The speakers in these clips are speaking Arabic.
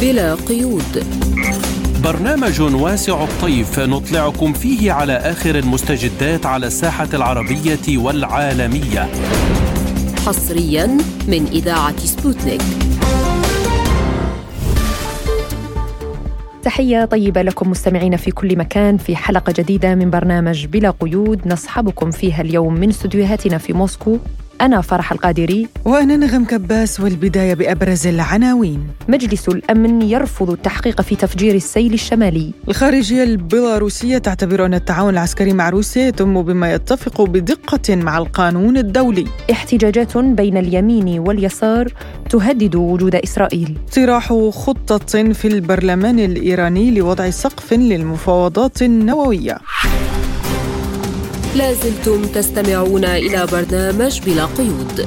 بلا قيود. برنامج واسع الطيف نطلعكم فيه على آخر المستجدات على الساحة العربية والعالمية. حصريا من إذاعة سبوتنيك. تحية طيبة لكم مستمعين في كل مكان في حلقة جديدة من برنامج بلا قيود. نصحبكم فيها اليوم من استديوهاتنا في موسكو. أنا فرح القادري. وأنا نغم كباس والبداية بأبرز العناوين. مجلس الأمن يرفض التحقيق في تفجير السيل الشمالي. الخارجية البيلاروسية تعتبر أن التعاون العسكري مع روسيا يتم بما يتفق بدقة مع القانون الدولي. احتجاجات بين اليمين واليسار تهدد وجود إسرائيل. اقتراح خطة في البرلمان الإيراني لوضع سقف للمفاوضات النووية. لازلتم تستمعون إلى برنامج بلا قيود.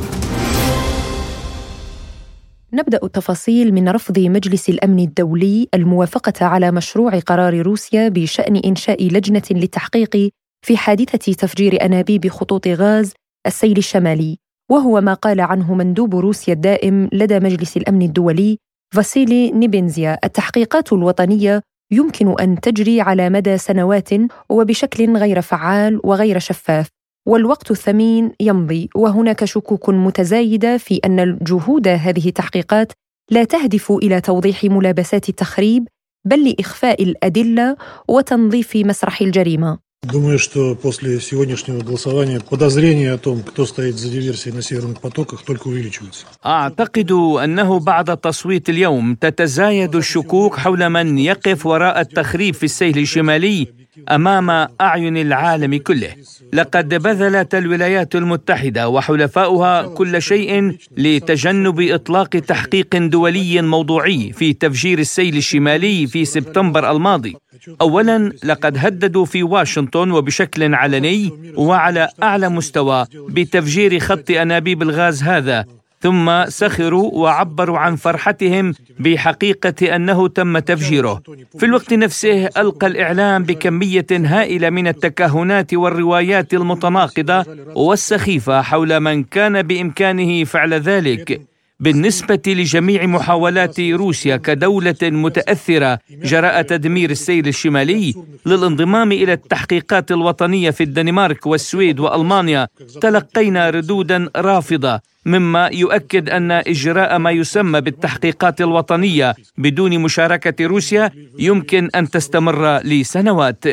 نبدأ التفاصيل من رفض مجلس الأمن الدولي الموافقة على مشروع قرار روسيا بشأن إنشاء لجنة للتحقيق في حادثة تفجير أنابيب خطوط غاز السيل الشمالي. وهو ما قال عنه مندوب روسيا الدائم لدى مجلس الأمن الدولي فاسيلي نيبنزيا. التحقيقات الوطنية يمكن أن تجري على مدى سنوات وبشكل غير فعال وغير شفاف والوقت الثمين يمضي وهناك شكوك متزايدة في أن الجهود هذه التحقيقات لا تهدف إلى توضيح ملابسات التخريب بل لإخفاء الأدلة وتنظيف مسرح الجريمة. Думаю, что после сегодняшнего голосования подозрения о том, кто стоит за диверсией на северных потоках, только увеличиваются. أعتقد أنه بعد التصويت اليوم تتزايد الشكوك حول من يقف وراء التخريب في السيل الشمالي أمام أعين العالم كله. لقد بذلت الولايات المتحدة وحلفاؤها كل شيء لتجنب إطلاق تحقيق دولي موضوعي في تفجير السيل الشمالي في سبتمبر الماضي. اولا لقد هددوا في واشنطن وبشكل علني وعلى أعلى مستوى بتفجير خط أنابيب الغاز هذا ثم سخروا وعبروا عن فرحتهم بحقيقة أنه تم تفجيره. في الوقت نفسه ألقى الإعلام بكمية هائلة من التكهنات والروايات المتناقضة والسخيفة حول من كان بإمكانه فعل ذلك. بالنسبة لجميع محاولات روسيا كدولة متأثرة جراء تدمير السيل الشمالي للانضمام إلى التحقيقات الوطنية في الدنمارك والسويد وألمانيا تلقينا ردودا رافضة مما يؤكد أن إجراء ما يسمى بالتحقيقات الوطنية بدون مشاركة روسيا يمكن أن تستمر لسنوات.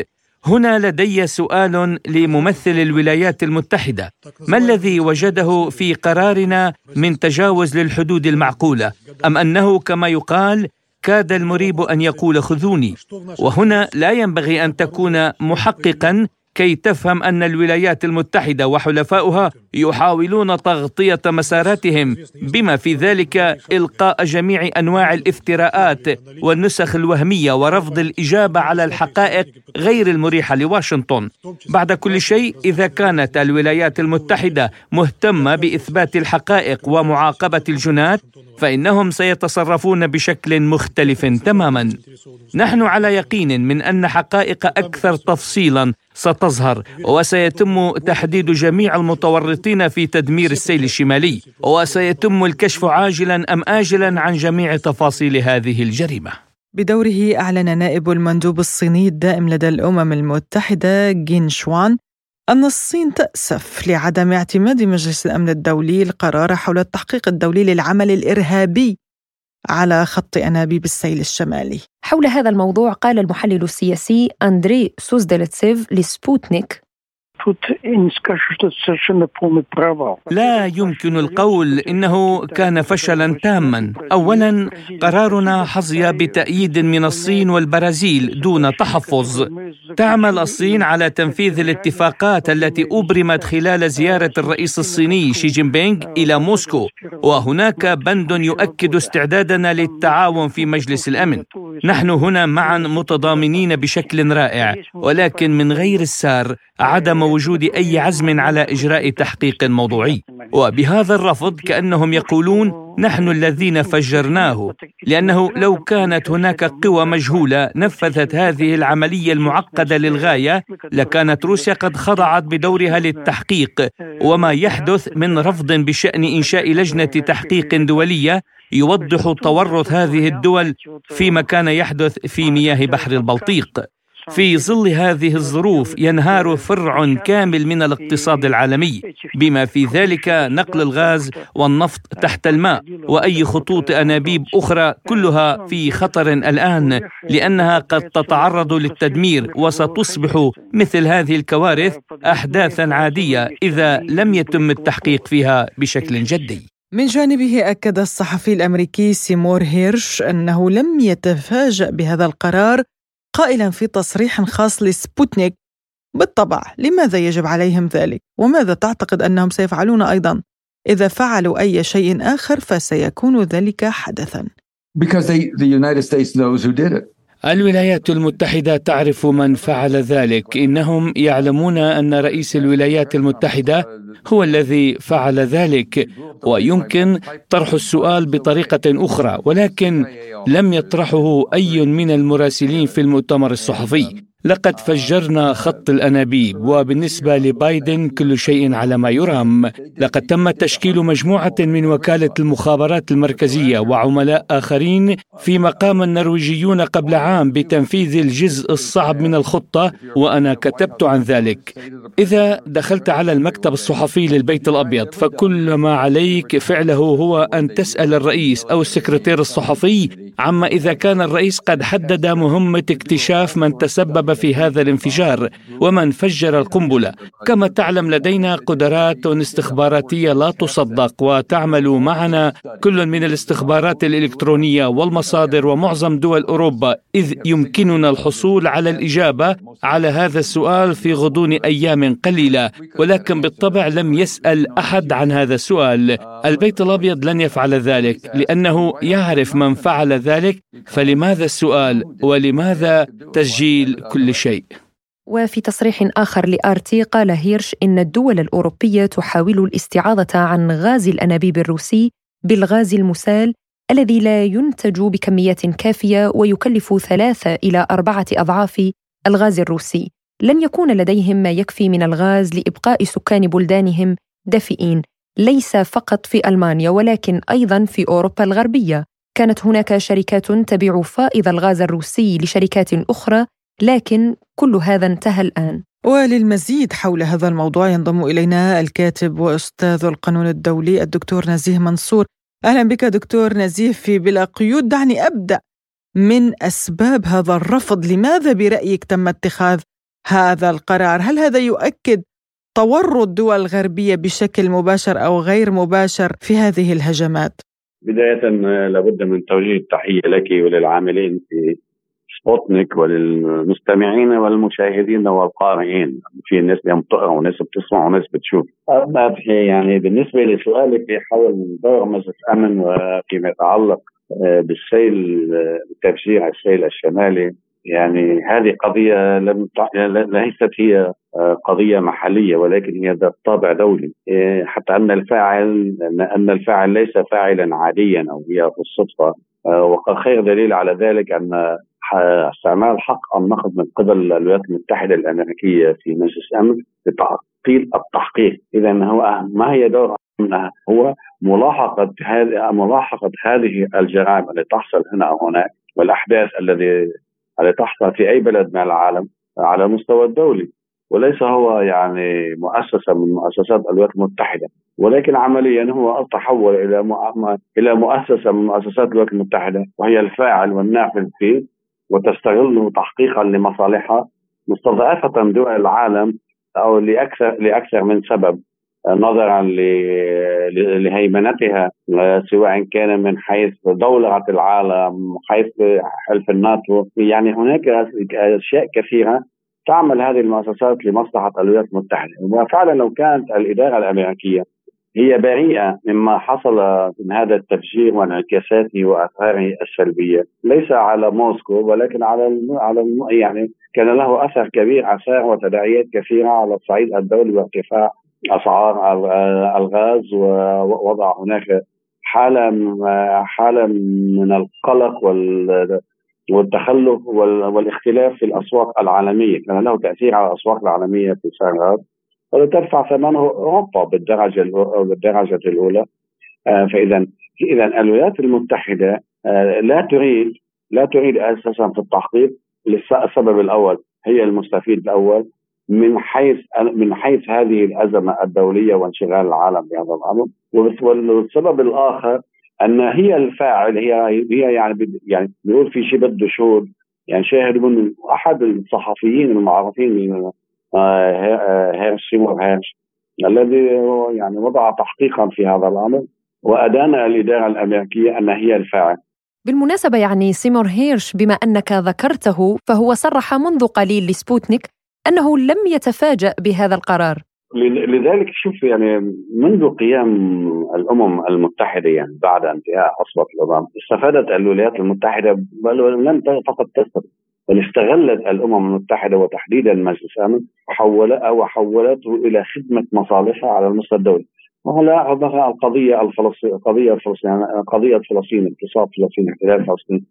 هنا لدي سؤال لممثل الولايات المتحدة. ما الذي وجده في قرارنا من تجاوز للحدود المعقولة؟ أم أنه كما يقال كاد المريب أن يقول خذوني؟ وهنا لا ينبغي أن تكون محققا كي تفهم أن الولايات المتحدة وحلفاؤها يحاولون تغطية مساراتهم بما في ذلك إلقاء جميع أنواع الافتراءات والنسخ الوهمية ورفض الإجابة على الحقائق غير المريحة لواشنطن. بعد كل شيء إذا كانت الولايات المتحدة مهتمة بإثبات الحقائق ومعاقبة الجنات فإنهم سيتصرفون بشكل مختلف تماما. نحن على يقين من أن حقائق أكثر تفصيلا ستظهر وسيتم تحديد جميع المتورطين في تدمير السيل الشمالي وسيتم الكشف عاجلا أم اجلا عن جميع تفاصيل هذه الجريمة. بدوره أعلن نائب المندوب الصيني الدائم لدى الأمم المتحدة جين شوان أن الصين تأسف لعدم اعتماد مجلس الأمن الدولي القرار حول التحقيق الدولي للعمل الإرهابي. على خط أنابيب السيل الشمالي. حول هذا الموضوع قال المحلل السياسي أندري سوزدلتسيف لسبوتنيك لا يمكن القول إنه كان فشلا تاما. اولا قرارنا حظي بتأييد من الصين والبرازيل دون تحفظ. تعمل الصين على تنفيذ الاتفاقات التي أبرمت خلال زيارة الرئيس الصيني شي جين بينغ إلى موسكو. وهناك بند يؤكد استعدادنا للتعاون في مجلس الأمن. نحن هنا معا متضامنين بشكل رائع ولكن من غير السار عدم وجود أي عزم على إجراء تحقيق موضوعي. وبهذا الرفض كأنهم يقولون نحن الذين فجرناه لأنه لو كانت هناك قوى مجهولة نفذت هذه العملية المعقدة للغاية لكانت روسيا قد خضعت بدورها للتحقيق. وما يحدث من رفض بشأن إنشاء لجنة تحقيق دولية يوضح تورط هذه الدول فيما كان يحدث في مياه بحر البلطيق. في ظل هذه الظروف ينهار فرع كامل من الاقتصاد العالمي. بما في ذلك نقل الغاز والنفط تحت الماء وأي خطوط أنابيب أخرى كلها في خطر الآن لأنها قد تتعرض للتدمير وستصبح مثل هذه الكوارث احداثا عادية إذا لم يتم التحقيق فيها بشكل جدي. من جانبه أكد الصحفي الأمريكي سيمور هيرش أنه لم يتفاجأ بهذا القرار قائلا في تصريح خاص لسبوتنيك. بالطبع لماذا يجب عليهم ذلك؟ وماذا تعتقد أنهم سيفعلون أيضا؟ إذا فعلوا أي شيء آخر فسيكون ذلك حدثا. Because they, the United States knows who did it. الولايات المتحدة تعرف من فعل ذلك، إنهم يعلمون أن رئيس الولايات المتحدة هو الذي فعل ذلك، ويمكن طرح السؤال بطريقة أخرى، ولكن لم يطرحه أي من المراسلين في المؤتمر الصحفي. لقد فجرنا خط الأنابيب وبالنسبة لبايدن كل شيء على ما يرام. لقد تم تشكيل مجموعة من وكالة المخابرات المركزية وعملاء آخرين فيما قام النرويجيون قبل عام بتنفيذ الجزء الصعب من الخطة وأنا كتبت عن ذلك. إذا دخلت على المكتب الصحفي للبيت الأبيض فكل ما عليك فعله هو أن تسأل الرئيس أو السكرتير الصحفي عما إذا كان الرئيس قد حدد مهمة اكتشاف من تسبب في هذا الانفجار ومن فجر القنبلة. كما تعلم لدينا قدرات استخباراتية لا تصدق وتعمل معنا كل من الاستخبارات الإلكترونية والمصادر ومعظم دول أوروبا. إذ يمكننا الحصول على الإجابة على هذا السؤال في غضون أيام قليلة. ولكن بالطبع لم يسأل أحد عن هذا السؤال. البيت الأبيض لن يفعل ذلك لأنه يعرف من فعل ذلك. فلماذا السؤال؟ ولماذا تسجيل كل شيء. وفي تصريح آخر لآرتي قال هيرش إن الدول الأوروبية تحاول الاستعاضة عن غاز الأنابيب الروسي بالغاز المسال الذي لا ينتج بكميات كافية ويكلف ثلاثة إلى أربعة أضعاف الغاز الروسي. لن يكون لديهم ما يكفي من الغاز لإبقاء سكان بلدانهم دافئين. ليس فقط في ألمانيا ولكن أيضا في أوروبا الغربية. كانت هناك شركات تبيع فائض الغاز الروسي لشركات أخرى لكن كل هذا انتهى الآن. وللمزيد حول هذا الموضوع ينضم إلينا الكاتب وأستاذ القانون الدولي الدكتور نزيه منصور. أهلا بك دكتور نزيه في بلا قيود دعني أبدأ من أسباب هذا الرفض. لماذا برأيك تم اتخاذ هذا القرار؟ هل هذا يؤكد تورط دول الغربية بشكل مباشر أو غير مباشر في هذه الهجمات؟ بداية لابد من توجيه التحية لك وللعاملين في سبوتنيك وللمستمعين والمشاهدين والقارئين. في ناس بتقرا وناس بتسمع وناس بتشوف. أما يعني بالنسبة لسؤالك حول دور مجلس امن وفيما يتعلق بالسيل تفجير السيل الشمالي يعني هذه قضية لم ليست هي قضية محلية ولكن هي ذات طابع دولي. حتى أن الفاعل أن الفاعل ليس فاعلا عاديا أو هي بالصدفة وخير دليل على ذلك أن استعمال حق النقد من قبل الولايات المتحدة الأمريكية في مجلس الأمن لتعطيل التحقيق. إذا هو ما هي دور هو ملاحقة هذه ملاحقة هذه الجرائم التي تحصل هنا أو هناك والأحداث الذي التي تحصل في أي بلد من العالم على المستوى الدولي. وليس هو يعني مؤسسة من مؤسسات الولايات المتحدة. ولكن عمليا هو تحول إلى إلى مؤسسة من مؤسسات الولايات المتحدة وهي الفاعل والنافذ فيه وتستغله تحقيقا لمصالحها مستضعفة دول العالم أو لاكثر لأكثر من سبب نظرا لهيمنتها سواء كان من حيث دولة العالم حيث حلف الناتو. يعني هناك أشياء كثيرة تعمل هذه المؤسسات لمصلحة الولايات المتحدة. وفعلا لو كانت الإدارة الأمريكية هي بريئة مما حصل من هذا التفجير وانعكاساته وأثاره السلبية، ليس على موسكو ولكن على الم... على الم... يعني كان له أثر كبير أثار وتداعيات كثيرة على الصعيد الدولي وارتفاع أسعار الغاز ووضع هناك حالة حالة من القلق وال والتخلف والاختلاف في الأسواق العالمية، كان له تأثير على الأسواق العالمية في الغاز وتدفع ثمنه أوروبا بالدرجة بالدرجة الأولى. آه، فاذا اذا الولايات المتحدة آه، لا تريد لا تريد أساسا في التحقيق. للسبب الأول هي المستفيد الأول. من حيث من حيث هذه الأزمة الدولية وانشغال العالم بهذا الأمر. والسبب الآخر أن هي الفاعل هي هي يعني يعني بيقول في شيء بده شهود. يعني شاهد من أحد الصحفيين المعروفين هيرش سيمور هيرش. الذي يعني وضع تحقيقا في هذا الأمر وأدان الإدارة الأمريكية أن هي الفاعل بالمناسبة يعني سيمور هيرش بما أنك ذكرته فهو صرح منذ قليل لسبوتنيك أنه لم يتفاجأ بهذا القرار. لذلك شوف يعني منذ قيام الأمم المتحدة يعني بعد انتهاء عصبة الأمم استفادت الولايات المتحدة بل لم فقط تستفد بل استغلت الأمم المتحدة وتحديدا مجلس الأمن حول أو حولته إلى خدمة مصالحها على المستوى الدولي. وهلا القضية الفلسطينيه القضية الفلسطينيه قضية فلسطين اغتصاب فلسطين احتلال فلسطين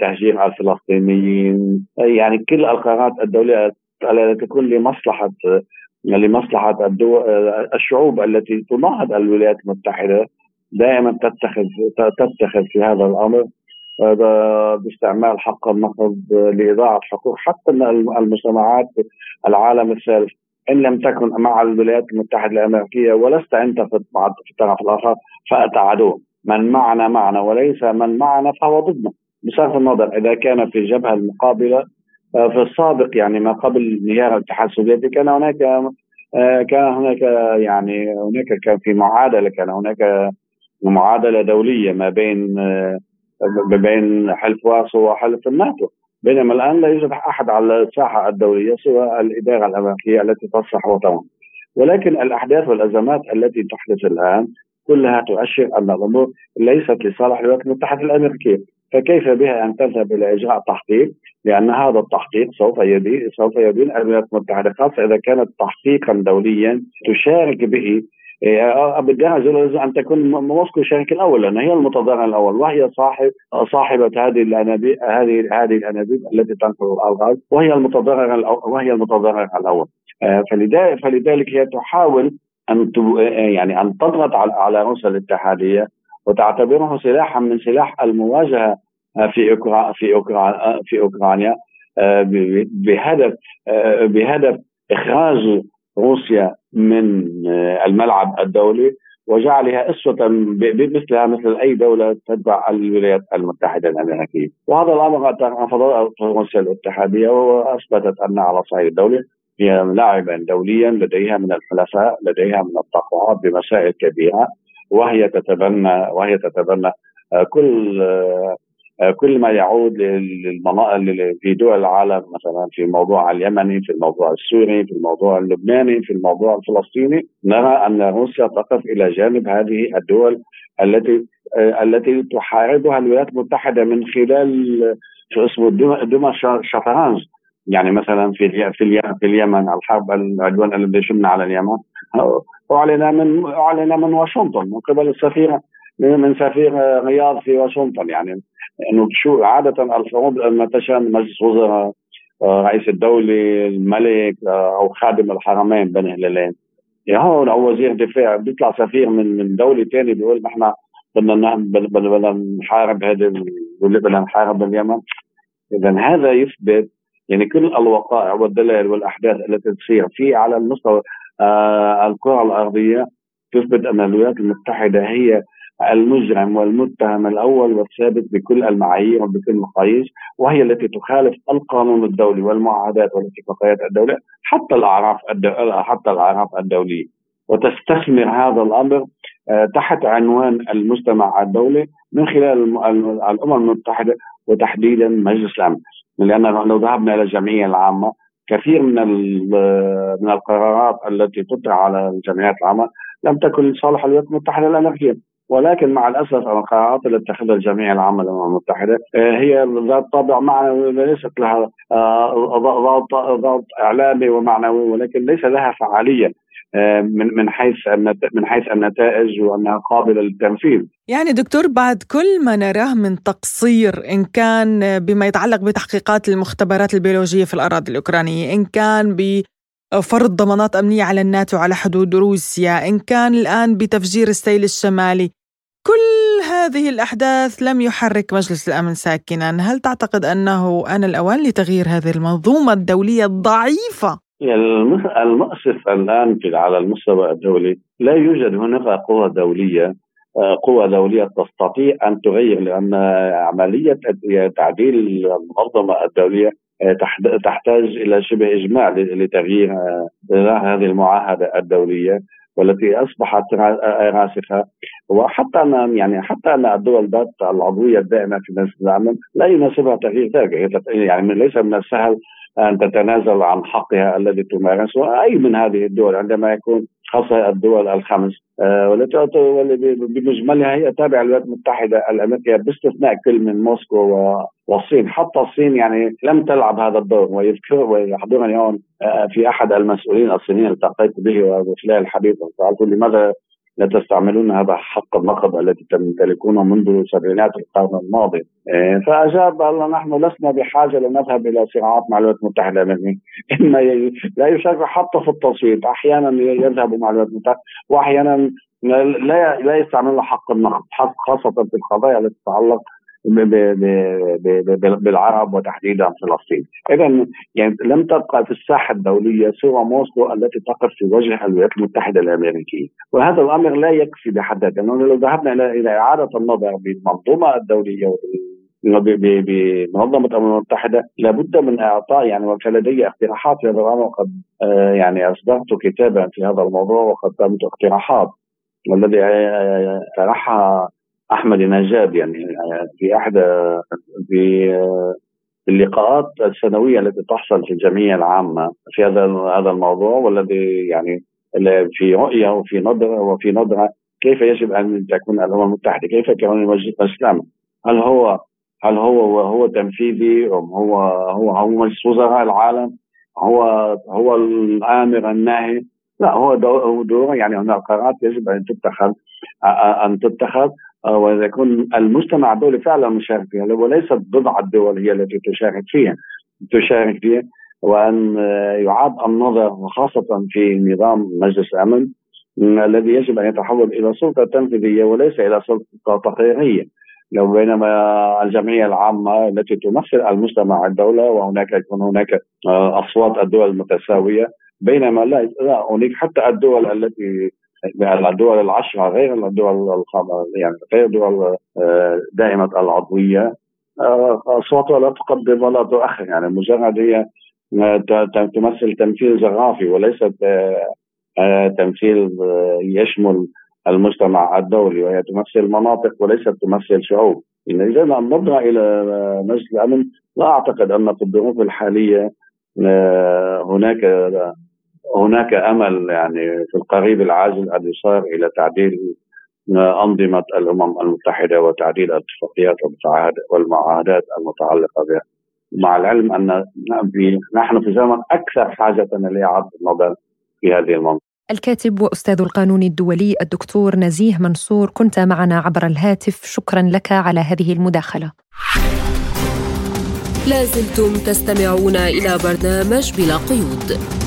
تهجير الفلسطينيين يعني كل القرارات الدولية التي تكون لمصلحه لمصلحة الدول الشعوب التي تناهض الولايات المتحدة دائما تتخذ تتخذ في هذا الأمر باستعمال حق النقد لإضاعة حقوق حتى المجتمعات العالم الثالث. إن لم تكن مع الولايات المتحدة الأمريكية ولست أنت في الطرف الآخر فانت عدو من معنا معنا وليس من معنا فهو ضدنا. بصرف النظر إذا كان في الجبهة المقابلة في السابق يعني ما قبل انهيار الاتحاد السوفيتي كان هناك كان هناك يعني هناك كان في معادلة كان هناك معادلة دولية ما بين ما بين حلف وارسو وحلف الناتو. بينما الآن لا يوجد أحد على الساحة الدولية سوى الإدارة الأمريكية التي تصلح وتمام ولكن الأحداث والأزمات التي تحدث الآن كلها تؤشر أن الأمور ليست لصالح الولايات المتحدة الأمريكية. فكيف بها أن تذهب إلى إجراء تحقيق؟ لأن هذا التحقيق سوف يدين سوف يدين الولايات المتحدة خاصة إذا كانت تحقيقا دوليا تشارك به إيه، بالدرجه أن تكون موسكو الشريك الأول لأن هي المتضرر الأول وهي صاحب صاحبة هذه الأنابيب هذه هذه الأنابيب التي تنقل الغاز وهي المتضرر وهي المتضرر الأول. آه، فلذلك فلذلك هي تحاول أن يعني أن تضغط على روسيا الاتحادية وتعتبره سلاحا من سلاح المواجهة في أوكرا في أوكرا في أوكرانيا آه، بهدف آه، بهدف إخراج روسيا من آه، الملعب الدولي وجعلها أسوة مثلها مثل أي دولة تتبع الولايات المتحدة الأمريكية، وهذا الأمر رفضته روسيا الاتحادية وأثبتت أن على الصعيد الدولي هي لاعبا دوليا لديها من الحلفاء لديها من التقاعد بمسائل كبيرة وهي تتبنى وهي تتبنى كل آه، كل ما يعود للمناطق في دول العالم مثلا في الموضوع اليمني في الموضوع السوري في الموضوع اللبناني في الموضوع الفلسطيني نرى أن روسيا تقف إلى جانب هذه الدول التي آه، التي تحاربها الولايات المتحدة من خلال شو اسمه دمى شطرنج. يعني مثلا في في في اليمن الحرب العدوان الذي شمنا على اليمن اعلن من اعلن من واشنطن من قبل السفيره من سفير رياض في واشنطن يعني إنه شو عادة الحروب لما تشن مجلس وزراء آه، رئيس الدولة الملك آه، أو خادم الحرمين بين هلالين. يعني هون أو وزير دفاع بيطلع سفير من من دولة ثانية بيقول نحن بدنا بدنا نحارب هذا بدنا نحارب اليمن. إذا هذا يثبت يعني كل الوقائع والدلائل والأحداث التي تصير في على المستوى آه الكرة الأرضية تثبت أن الولايات المتحدة هي المجرم والمتهم الأول والثابت بكل المعايير وبكل المقاييس وهي التي تخالف القانون الدولي والمعاهدات والاتفاقيات الدوليه حتى الأعراف حتى الأعراف الدولية. وتستثمر هذا الأمر آه، تحت عنوان المجتمع الدولي من خلال الأمم المتحدة وتحديدا مجلس الأمن. لأن لو ذهبنا إلى الجمعية العامة كثير من من القرارات التي تطرح على الجمعيات العامة لم تكن لصالح الولايات المتحدة الأمريكية. ولكن مع الأسف القرارات التي اتخذها الجمعيه العامه للأمم المتحدة آه، هي ذات طابع معنوي وليست لها ضغط ضغط إعلامي ومعنوي ولكن ليس لها فعالية من من حيث من حيث النتائج وأنها قابلة للتنفيذ. يعني دكتور بعد كل ما نراه من تقصير إن كان بما يتعلق بتحقيقات المختبرات البيولوجية في الأراضي الأوكرانية، إن كان بفرض ضمانات أمنية على الناتو على حدود روسيا، إن كان الآن بتفجير السيل الشمالي، كل هذه الأحداث لم يحرك مجلس الأمن ساكنا، هل تعتقد أنه ان الاوان لتغيير هذه المنظومة الدولية الضعيفة؟ المؤسف الآن في على المستوى الدولي لا يوجد هناك قوى دولية آه، قوى دولية تستطيع أن تغير لأن عملية تعديل المنظمة الدولية تحتاج إلى شبه إجماع لتغيير آه، هذه المعاهدة الدولية والتي أصبحت راسخة. وحتى ان يعني حتى أن الدول ذات العضوية الدائمة في مجلس الأمن لا يناسبها تغيير ذلك. يعني ليس من السهل أن تتنازل عن حقها الذي تمارسه أي من هذه الدول. عندما يكون خاصة الدول الخمس. آه، والتي بمجملها هي تابعة للولايات المتحدة الأمريكية باستثناء كل من موسكو والصين. حتى الصين يعني لم تلعب هذا الدور ويذكر ويحضرني هون آه، في أحد المسؤولين الصينيين التقيت به وخلال الحديث سالته لماذا لا تستعملون هذا حق النقد الذي تمتلكونه منذ سبعينات القرن الماضي. إيه، فأجاب قال نحن لسنا بحاجة لنذهب إلى صراعات مع الولايات المتحده الامريكيه اما لا يشارك حتى في التصويت. أحيانا يذهب مع الولايات المتحده واحيانا لا لا يستعملون حق النقد خاصة في القضايا التي تتعلق بالعرب وتحديدا فلسطين. اذا يعني لم تبقى في الساحة الدولية سوى موسكو التي تقف في وجه الولايات المتحدة الأمريكية. وهذا الأمر لا يكفي بحد ذاته لأنه لو ذهبنا إلى إلى إعادة النظر بالمنظومة الدولية بمنظمة الأمم المتحدة لابد من إعطاء يعني وكان لدي اقتراحات في هذا الأمر وقد آه، يعني اصدرت كتابا في هذا الموضوع وقدمت اقتراحات. والذي طرحها أحمد نجاد يعني في احدى في اللقاءات السنوية التي تحصل في الجمعية العامة في هذا هذا الموضوع والذي يعني في رؤية وفي نظره وفي نظره كيف يجب أن تكون الأمم المتحدة؟ كيف يكون مجلس الإسلام؟ هل هو هل هو هو تنفيذي أم هو هو هو مجلس وزراء العالم؟ هو هو الآمر الناهي؟ لا هو دور يعني هناك قرارات يجب أن تتخذ أن تتخذ آه، وإذا يكون المجتمع الدولي فعلا مشارك فيها وليست بضع الدول هي التي تشارك فيها تشارك فيها وأن آه، يعاد النظر وخاصه في نظام مجلس الأمن الذي يجب أن يتحول إلى سلطة تنفيذية وليس إلى سلطة تقريرية. لو بينما الجمعية العامة التي تمثل المجتمع الدولة وهناك يكون هناك آه، أصوات الدول المتساوية بينما لا لا هناك حتى الدول التي الدول العشرة غير الدول يعني غير الدول آه، دائمة العضوية. آه، أصواتها لا تقدم ولا تؤخر. يعني مجرد هي آه، تمثل تمثيل جغرافي وليست تمثيل يشمل المجتمع الدولي. وهي تمثل مناطق وليست تمثل شعوب. يعني إذا نظرة إلى مجلس الأمن لا أعتقد أن في الظروف الحالية هناك هناك أمل يعني في القريب العاجل أن يصار إلى تعديل أنظمة الأمم المتحدة وتعديل الاتفاقيات والمعاهدات المتعلقة بها. مع العلم أن نحن في زمن أكثر حاجة لاعاده النظر في هذه المنظومه الكاتب وأستاذ القانون الدولي الدكتور نزيه منصور كنت معنا عبر الهاتف. شكرا لك على هذه المداخلة. لازلتم تستمعون إلى برنامج بلا قيود.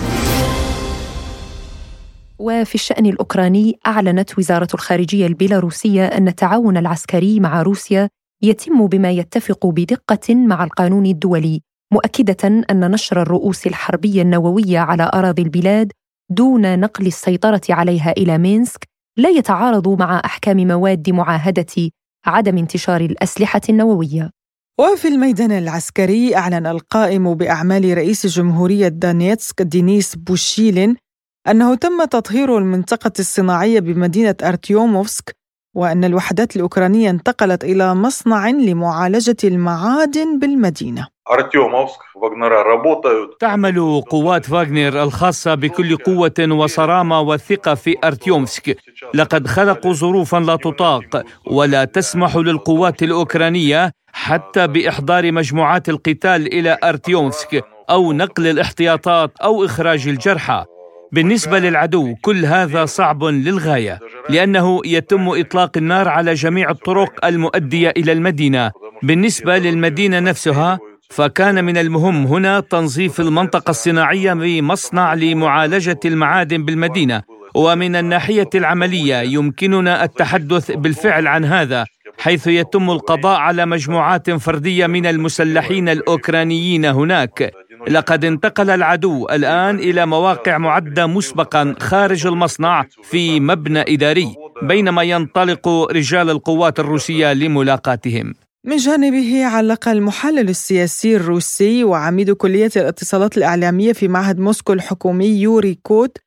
وفي الشأن الأوكراني أعلنت وزارة الخارجية البيلاروسية أن التعاون العسكري مع روسيا يتم بما يتفق بدقة مع القانون الدولي مؤكدة أن نشر الرؤوس الحربية النووية على أراضي البلاد دون نقل السيطرة عليها إلى مينسك لا يتعارض مع أحكام مواد معاهدة عدم انتشار الأسلحة النووية. وفي الميدان العسكري أعلن القائم بأعمال رئيس جمهورية دانيتسك دينيس بوشيلين أنه تم تطهير المنطقة الصناعية بمدينة أرتيوموفسك وأن الوحدات الأوكرانية انتقلت إلى مصنع لمعالجة المعادن بالمدينة. تعمل قوات فاغنر الخاصة بكل قوة وصرامة وثقة في أرتيومسك لقد خلقوا ظروفا لا تطاق ولا تسمح للقوات الأوكرانية حتى بإحضار مجموعات القتال إلى أرتيومسك أو نقل الاحتياطات أو إخراج الجرحى. بالنسبة للعدو كل هذا صعب للغاية لأنه يتم إطلاق النار على جميع الطرق المؤدية إلى المدينة. بالنسبة للمدينة نفسها فكان من المهم هنا تنظيف المنطقة الصناعية بمصنع لمعالجة المعادن بالمدينة. ومن الناحية العملية يمكننا التحدث بالفعل عن هذا حيث يتم القضاء على مجموعات فردية من المسلحين الأوكرانيين هناك. لقد انتقل العدو الآن إلى مواقع معدة مسبقا خارج المصنع في مبنى إداري بينما ينطلق رجال القوات الروسية لملاقاتهم. من جانبه علق المحلل السياسي الروسي وعميد كلية الاتصالات الإعلامية في معهد موسكو الحكومي يوري كوت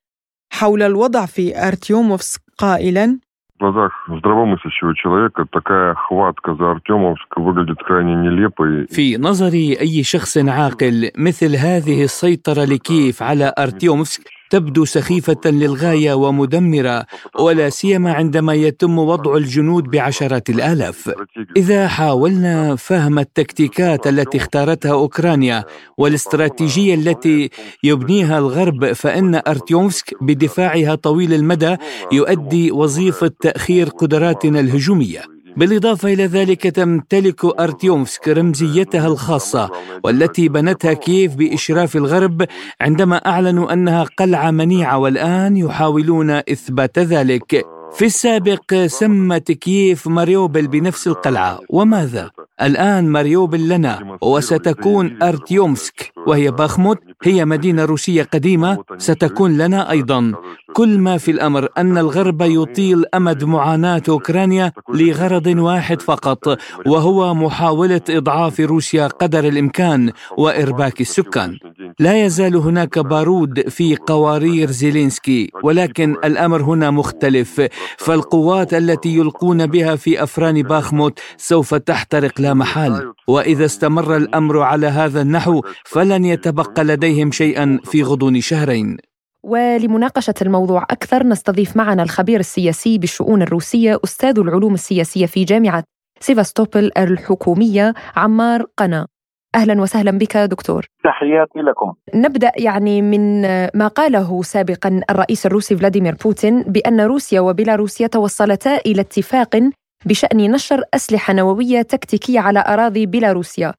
حول الوضع في أرتيوموفسك قائلا глазах здравомыслящего человека такая хватка за Артемовск выглядит крайне нелепой. في نظر أي شخص عاقل مثل هذه السيطرة لكيف على أرتيومسك تبدو سخيفة للغاية ومدمرة ولا سيما عندما يتم وضع الجنود بعشرات الآلاف. إذا حاولنا فهم التكتيكات التي اختارتها أوكرانيا والاستراتيجية التي يبنيها الغرب فإن أرتيومسك بدفاعها طويل المدى يؤدي وظيفة تأخير قدراتنا الهجومية. بالإضافة إلى ذلك تمتلك أرتيومسك رمزيتها الخاصة والتي بنتها كييف بإشراف الغرب عندما أعلنوا أنها قلعة منيعة والآن يحاولون إثبات ذلك. في السابق سمت كييف ماريوبل بنفس القلعة وماذا؟ الآن ماريوبل لنا وستكون أرتيومسك وهي باخموت هي مدينة روسية قديمة ستكون لنا أيضا كل ما في الأمر أن الغرب يطيل أمد معاناة أوكرانيا لغرض واحد فقط وهو محاولة إضعاف روسيا قدر الإمكان وإرباك السكان لا يزال هناك بارود في قوارير زيلينسكي ولكن الأمر هنا مختلف. فالقوات التي يلقون بها في أفران باخموت سوف تحترق لا محال. وإذا استمر الأمر على هذا النحو فلن يتبقى لديهم شيئا في غضون شهرين. ولمناقشة الموضوع أكثر نستضيف معنا الخبير السياسي بالشؤون الروسية أستاذ العلوم السياسية في جامعة سيفاستوبل الحكومية عمار قنا. أهلا وسهلا بك دكتور. تحياتي لكم. نبدأ يعني من ما قاله سابقا الرئيس الروسي فلاديمير بوتين بأن روسيا وبيلاروسيا توصلتا إلى اتفاق بشأن نشر أسلحة نووية تكتيكية على أراضي بيلاروسيا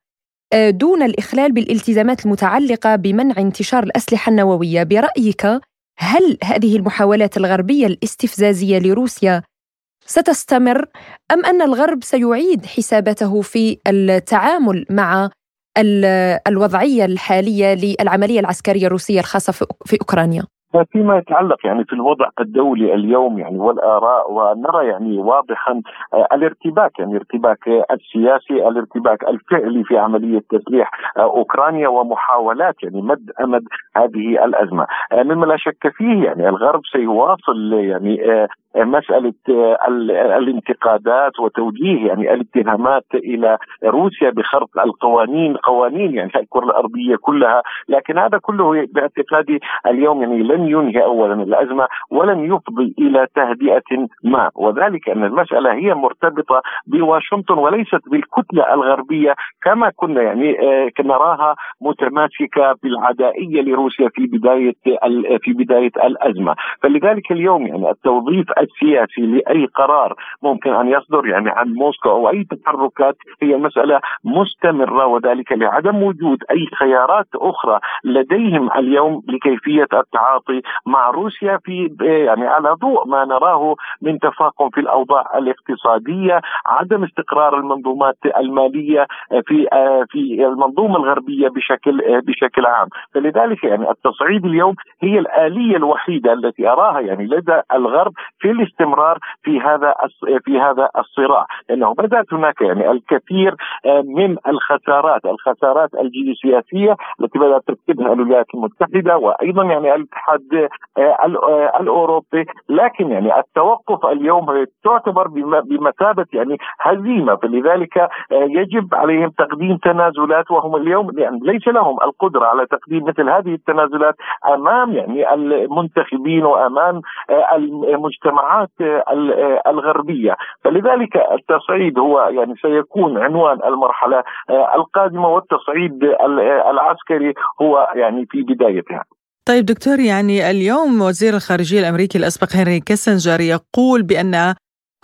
آه، دون الإخلال بالالتزامات المتعلقة بمنع انتشار الأسلحة النووية. برأيك هل هذه المحاولات الغربية الاستفزازية لروسيا ستستمر أم أن الغرب سيعيد حساباته في التعامل مع الوضعية الحالية للعملية العسكرية الروسية الخاصة في أوكرانيا؟ فيما يتعلق يعني في الوضع الدولي اليوم يعني والآراء ونرى يعني واضحا آه، الارتباك يعني ارتباك السياسي الارتباك الفعلي في عملية تسليح آه، أوكرانيا ومحاولات يعني مد أمد هذه الأزمة آه، مما لا شك فيه يعني الغرب سيواصل يعني مسألة الانتقادات وتوجيه يعني الاتهامات إلى روسيا بخرق القوانين قوانين يعني الكرة الأرضية كلها. لكن هذا كله باعتقادي اليوم يعني لن ينهي اولا الأزمة ولن يفضي إلى تهدئة ما. وذلك أن المسألة هي مرتبطة بواشنطن وليست بالكتلة الغربية كما كنا يعني آه، نراها متماسكه بالعدائية لروسيا في بداية في بداية الأزمة. فلذلك اليوم يعني التوظيف السياسي لأي قرار ممكن أن يصدر يعني عن موسكو أو أي تحركات هي مسألة مستمرة وذلك لعدم وجود أي خيارات أخرى لديهم اليوم لكيفية التعاطي مع روسيا في يعني على ضوء ما نراه من تفاقم في الأوضاع الاقتصادية، عدم استقرار المنظومات المالية في في المنظومة الغربية بشكل بشكل عام، فلذلك يعني التصعيد اليوم هي الآلية الوحيدة التي أراها يعني لدى الغرب في للاستمرار في هذا في هذا الصراع لأنه بدات هناك يعني الكثير من الخسارات الخسارات الجيوسياسية التي بدأت ترتكبها الولايات المتحدة وأيضا يعني الاتحاد الأوروبي لكن يعني التوقف اليوم تعتبر بمثابة يعني هزيمة. فلذلك يجب عليهم تقديم تنازلات وهم اليوم يعني ليس لهم القدرة على تقديم مثل هذه التنازلات أمام يعني المنتخبين وأمام المجتمعات الغربية. فلذلك التصعيد هو يعني سيكون عنوان المرحلة القادمة والتصعيد العسكري هو يعني في بدايتها. طيب دكتور يعني اليوم وزير الخارجية الأمريكي الأسبق هنري كيسنجر يقول بأن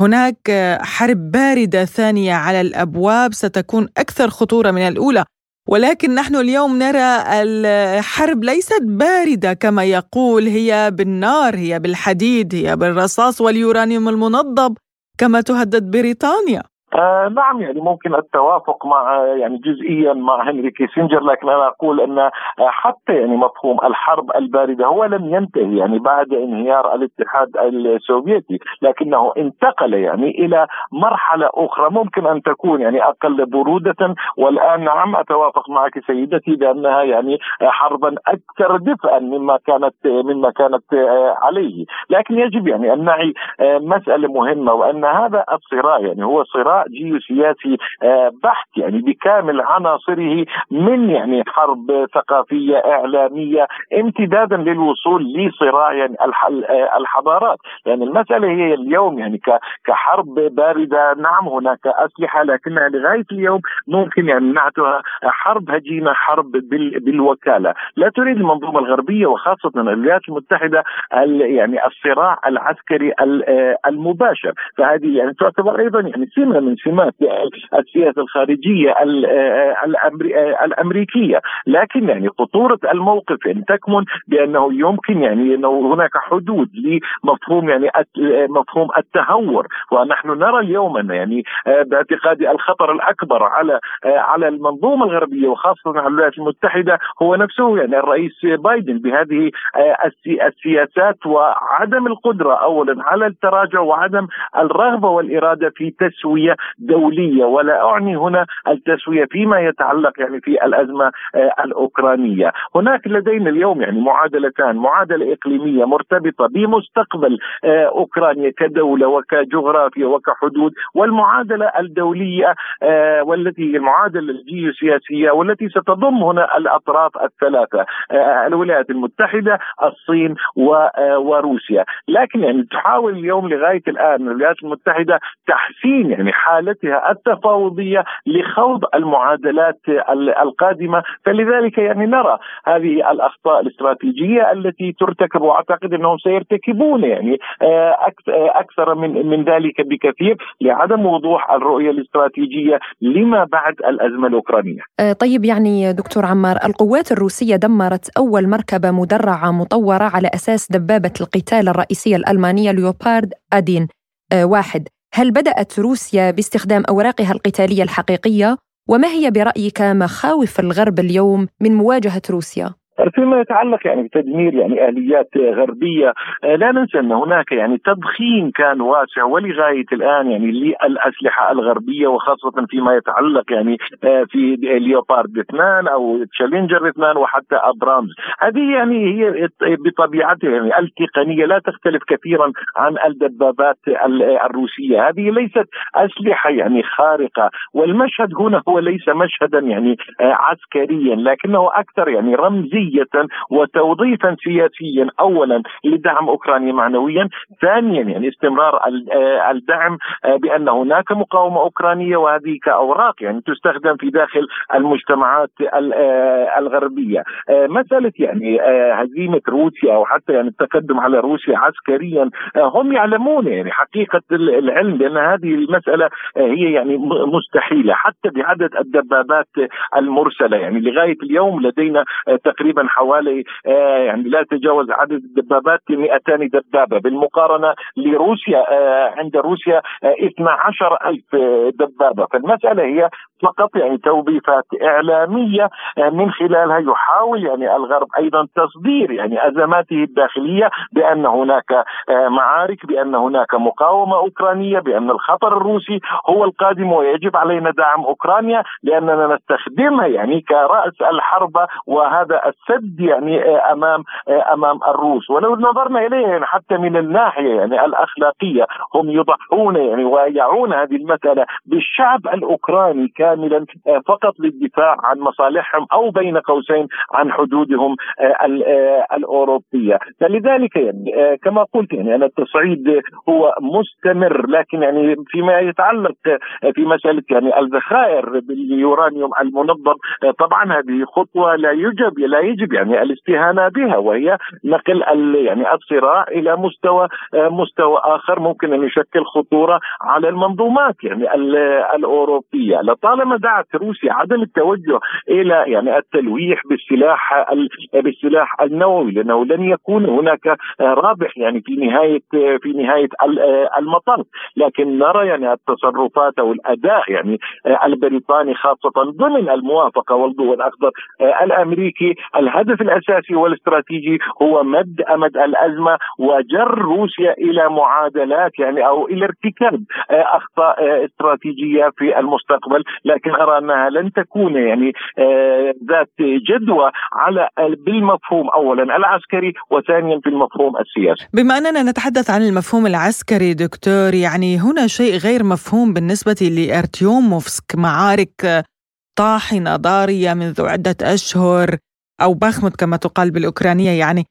هناك حرب باردة ثانية على الأبواب ستكون أكثر خطورة من الأولى. ولكن نحن اليوم نرى الحرب ليست باردة كما يقول هي بالنار هي بالحديد هي بالرصاص واليورانيوم المنضب كما تهدد بريطانيا. آه نعم يعني ممكن التوافق مع يعني جزئيا مع هنري كيسنجر لكن أنا أقول أن آه، حتى يعني مفهوم الحرب الباردة هو لم ينتهي يعني بعد انهيار الاتحاد السوفيتي لكنه انتقل يعني إلى مرحلة أخرى. ممكن أن تكون يعني أقل برودة والآن نعم أتوافق معك سيدتي بأنها يعني حربا أكثر دفئا مما كانت مما كانت آه، عليه. لكن يجب يعني أن نعي آه، مسألة مهمة وأن هذا الصراع يعني هو صراع جيوسياسي آه، بحت يعني بكامل عناصره من يعني حرب ثقافية إعلامية امتدادا للوصول لصراع يعني الحضارات. يعني المسألة هي اليوم يعني كحرب باردة نعم هناك أسلحة لكنها لغاية اليوم ممكن يعني نعتها حرب هجينه حرب بالوكالة. لا تريد المنظومة الغربية وخاصة الولايات المتحدة يعني الصراع العسكري آه، المباشر. فهذه يعني تعتبر أيضا يعني سمة من سمات السياسة الخارجية الأمريكية. لكن يعني خطورة الموقف ان تكمن بأنه يمكن يعني أنه هناك حدود لمفهوم يعني مفهوم التهور. ونحن نرى اليوم يعني باعتقادي الخطر الأكبر على على المنظومة الغربية وخاصة على الولايات المتحدة هو نفسه يعني الرئيس بايدن بهذه السياسات وعدم القدرة اولا على التراجع وعدم الرغبة والإرادة في تسوية دولية ولا أعني هنا التسوية فيما يتعلق يعني في الأزمة آه، الأوكرانية، هناك لدينا اليوم يعني معادلتان، معادلة إقليمية مرتبطة بمستقبل آه، أوكرانيا كدولة وكجغرافيا وكحدود، والمعادلة الدولية آه، والتي هي المعادلة الجيوسياسية والتي ستضم هنا الأطراف الثلاثة الولايات المتحدة، الصين وروسيا، لكن يعني تحاول اليوم لغاية الآن الولايات المتحدة تحسين يعني حالتها التفاوضية لخوض المعادلات القادمة فلذلك يعني نرى هذه الأخطاء الاستراتيجية التي ترتكب وأعتقد أنهم سيرتكبون يعني آه، آه، أكثر من من ذلك بكثير لعدم وضوح الرؤية الاستراتيجية لما بعد الأزمة الأوكرانية. آه، طيب يعني دكتور عمار القوات الروسية دمرت أول مركبة مدرعة مطورة على أساس دبابة القتال الرئيسية الألمانية ليوبارد أدين واحد هل بدأت روسيا باستخدام أوراقها القتالية الحقيقية؟ وما هي برأيك مخاوف الغرب اليوم من مواجهة روسيا؟ فيما يتعلق يعني بتدمير يعني آليات غربية آه، لا ننسى أن هناك يعني تضخيم كان واسع ولغاية الآن يعني للأسلحة الغربية وخاصة فيما يتعلق يعني آه، في ليوبارد 2 أو تشالنجر 2 وحتى أبرامز. هذه يعني هي بطبيعتها يعني التقنية لا تختلف كثيرا عن الدبابات الروسية. هذه ليست أسلحة يعني خارقة والمشهد هنا هو ليس مشهدا يعني آه، عسكريا لكنه أكثر يعني رمزي سياسية وتوظيفا سياسيا اولا لدعم أوكرانيا معنويا، ثانيا يعني استمرار آه، الدعم آه، بأن هناك مقاومة أوكرانية وهذه كأوراق يعني تستخدم في داخل المجتمعات آه، الغربية. مسألة يعني هزيمة روسيا أو حتى يعني التقدم على روسيا عسكريا هم يعلمون يعني حقيقة العلم بأن هذه المسألة هي يعني مستحيلة حتى بعدد الدبابات المرسلة يعني لغاية اليوم لدينا تقريبا تقريبا حوالي يعني لا يتجاوز عدد الدبابات 200 دبابة. بالمقارنة لروسيا عند روسيا 12 ألف دبابة. فالمسألة هي فقط يعني توظيفات إعلامية من خلالها يحاول يعني الغرب أيضا تصدير يعني أزماته الداخلية بأن هناك معارك بأن هناك مقاومة أوكرانية بأن الخطر الروسي هو القادم ويجب علينا دعم أوكرانيا لأننا نستخدمها يعني كرأس الحرب وهذا السد يعني أمام أمام الروس. ولو نظرنا إليه يعني حتى من الناحية يعني الأخلاقية. هم يضحون يعني ويعون هذه المسألة بالشعب الأوكراني كاملا فقط للدفاع عن مصالحهم أو بين قوسين عن حدودهم الأوروبية. فلذلك يعني كما قلت يعني أن التصعيد هو مستمر. لكن يعني فيما يتعلق في مسألة يعني الذخائر باليورانيوم المنظم طبعا هذه خطوة لا يجب لا يجب يعني الاستهانة بها وهي نقل يعني الصراع إلى مستوى مستوى آخر ممكن أن يشكل خطورة على المنظومات يعني الأوروبية. لطالما دعت روسيا عدم التوجه إلى يعني التلويح بالسلاح بالسلاح النووي لأنه لن يكون هناك رابح يعني في نهاية في نهاية المطاف. لكن نرى يعني التصرفات أو الأداء يعني البريطاني خاصة ضمن الموافقة والضوء الاخضر الأمريكي الهدف الأساسي والاستراتيجي هو مد أمد الأزمة وجر روسيا إلى معادلات يعني أو إلى ارتكاب أخطاء استراتيجية في المستقبل لكن أرى أنها لن تكون يعني ذات جدوى على بالمفهوم اولا العسكري وثانيا في المفهوم السياسي. بما أننا نتحدث عن المفهوم العسكري دكتور يعني هنا شيء غير مفهوم بالنسبة لأرتيوموفسك معارك طاحنة ضارية منذ عدة أشهر أو باخمت كما تقال بالأوكرانية يعني.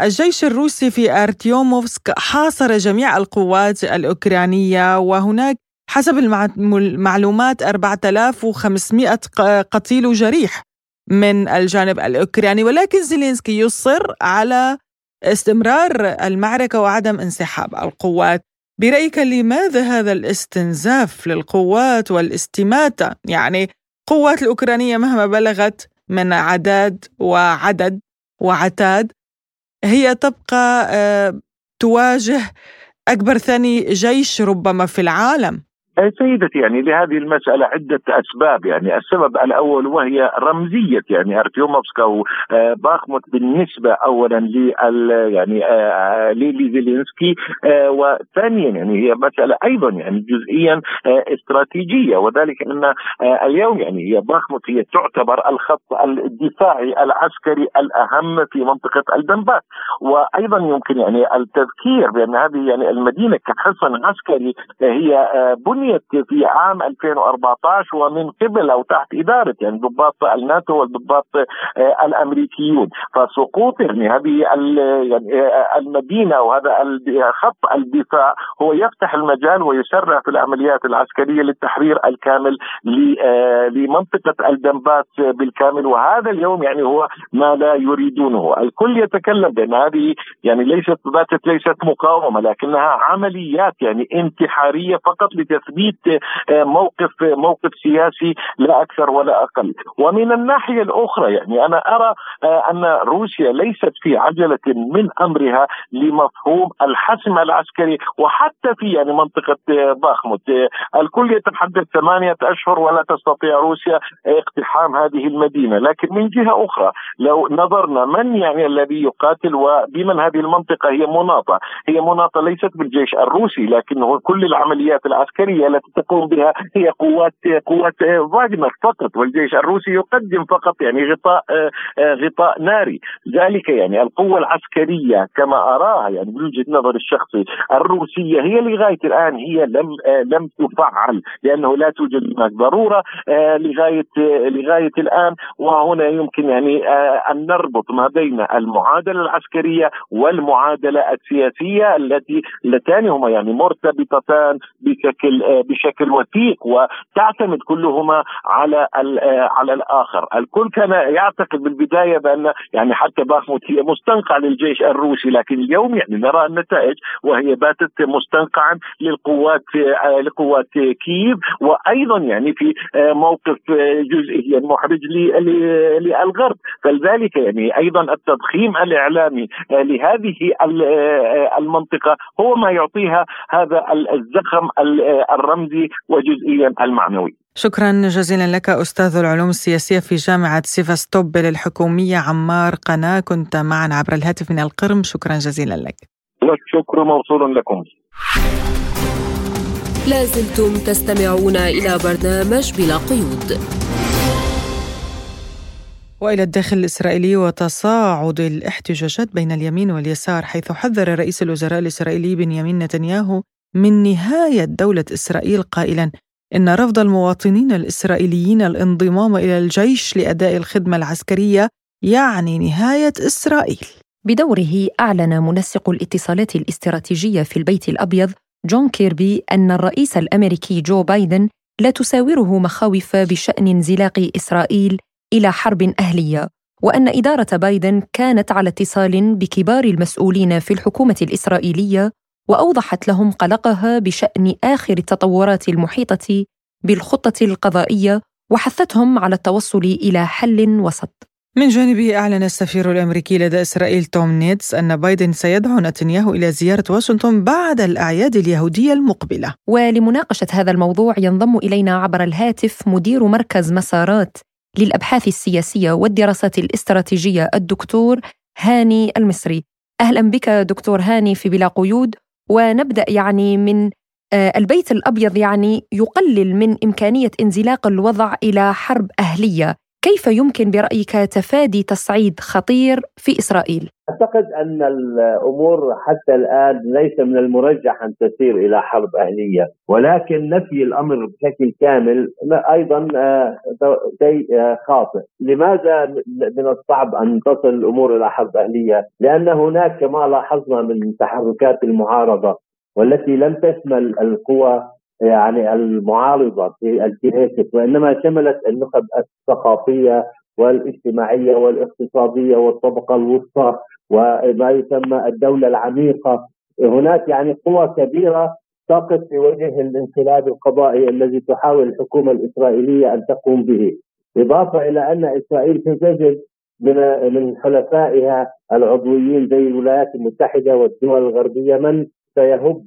الجيش الروسي في أرتيوموفسك حاصر جميع القوات الأوكرانية وهناك حسب المعلومات 4500 قتيل وجريح من الجانب الأوكراني. ولكن زيلينسكي يصر على استمرار المعركة وعدم انسحاب القوات. برأيك لماذا هذا الاستنزاف للقوات والاستماتة؟ يعني القوات الأوكرانية مهما بلغت من عدد وعدد وعتاد. هي تبقى تواجه أكبر ثاني جيش ربما في العالم. سيدتي يعني لهذه المسألة عدة أسباب يعني السبب الأول وهي رمزية يعني أرتيوموفسك أو باخموت بالنسبة أولا لل يعني لزيلينسكي وثانيا يعني هي مسألة أيضا يعني جزئيا استراتيجية وذلك أن اليوم يعني هي باخموت هي تعتبر الخط الدفاعي العسكري الأهم في منطقة الدنباس. وأيضا يمكن يعني التذكير بأن هذه يعني المدينة كحصن عسكري هي بني بنيت في عام 2014 ومن قبل أو تحت إدارة يعني ضباط الناتو والضباط الأمريكيون. فسقوط يعني هذه يعني المدينة وهذا خط الدفاع هو يفتح المجال ويسرع في العمليات العسكرية للتحرير الكامل لمنطقة الدنباس بالكامل. وهذا اليوم يعني هو ما لا يريدونه. الكل يتكلم بأن هذه يعني ليست باتت ليست مقاومة لكنها عمليات يعني انتحارية فقط لتثبيت تثبيت آه، موقف موقف سياسي لا أكثر ولا أقل. ومن الناحية الأخرى يعني أنا أرى آه، أن روسيا ليست في عجلة من أمرها لمفهوم الحسم العسكري وحتى في يعني منطقة آه، باخموت. الكل يتحدث ثمانية أشهر ولا تستطيع روسيا اقتحام هذه المدينة. لكن من جهة أخرى لو نظرنا من يعني الذي يقاتل وبمن هذه المنطقة هي مناطة. هي مناطة ليست بالجيش الروسي لكنه كل العمليات العسكرية التي تقوم بها هي قوات قوات فاغنر فقط والجيش الروسي يقدم فقط يعني غطاء غطاء ناري. ذلك يعني القوة العسكرية كما أراها يعني من وجهة نظري الشخصي الروسية هي لغاية الآن هي لم لم تفعل لأنه لا توجد هناك ضرورة لغاية لغاية الآن. وهنا يمكن يعني أن نربط ما بين المعادلة العسكرية والمعادلة السياسية التي اللتان هما يعني مرتبطتان بشكل بشكل وثيق وتعتمد كلهما على على الآخر، الكل كان يعتقد بالبداية بأن يعني حتى باخموت هي مستنقع للجيش الروسي لكن اليوم يعني نرى النتائج وهي باتت مستنقعا للقوات لقوات كييف. وأيضا يعني في موقف جزئيا محرج للغرب. فلذلك يعني أيضا التضخيم الإعلامي لهذه المنطقة هو ما يعطيها هذا الزخم الرمزي وجزئيا المعنوي. شكرا جزيلا لك أستاذ العلوم السياسية في جامعة سيفاستوبل الحكومية عمار قناة كنت معنا عبر الهاتف من القرم. شكرا جزيلا لك. والشكر موصول لكم. لازلتم تستمعون إلى برنامج بلا قيود. وإلى الداخل الإسرائيلي وتصاعد الاحتجاجات بين اليمين واليسار حيث حذر رئيس الوزراء الإسرائيلي بنيامين نتنياهو من نهاية دولة إسرائيل قائلا إن رفض المواطنين الإسرائيليين الانضمام إلى الجيش لأداء الخدمة العسكرية يعني نهاية إسرائيل. بدوره أعلن منسق الاتصالات الاستراتيجية في البيت الأبيض جون كيربي أن الرئيس الأمريكي جو بايدن لا تساوره مخاوف بشأن انزلاق إسرائيل إلى حرب أهلية وأن إدارة بايدن كانت على اتصال بكبار المسؤولين في الحكومة الإسرائيلية وأوضحت لهم قلقها بشأن آخر التطورات المحيطة بالخطة القضائية وحثتهم على التوصل إلى حل وسط. من جانبه أعلن السفير الأمريكي لدى إسرائيل توم نيتس أن بايدن سيدعو نتنياهو إلى زيارة واشنطن بعد الأعياد اليهودية المقبلة. ولمناقشة هذا الموضوع ينضم إلينا عبر الهاتف مدير مركز مسارات للأبحاث السياسية والدراسات الاستراتيجية الدكتور هاني المصري. أهلا بك دكتور هاني في بلا قيود. ونبدأ يعني من آه، البيت الأبيض يعني يقلل من إمكانية انزلاق الوضع إلى حرب أهلية. كيف يمكن برأيك تفادي تصعيد خطير في إسرائيل؟ أعتقد أن الأمور حتى الآن ليس من المرجح أن تسير إلى حرب أهلية، ولكن نفي الأمر بشكل كامل أيضا آه، شيء آه، خاطئ، لماذا من الصعب أن تصل الأمور إلى حرب أهلية؟ لأن هناك كما لاحظنا من تحركات المعارضة والتي لم تشمل القوى يعني المعارضة في الكنيست وإنما شملت النخب الثقافية والاجتماعية والاقتصادية والطبقة الوسطى وما يسمى الدولة العميقة. هناك يعني قوى كبيرة تقف في وجه الانقلاب القضائي الذي تحاول الحكومة الإسرائيلية أن تقوم به. إضافة إلى أن إسرائيل تجد من من حلفائها العضويين زي الولايات المتحدة والدول الغربية من؟ سيهب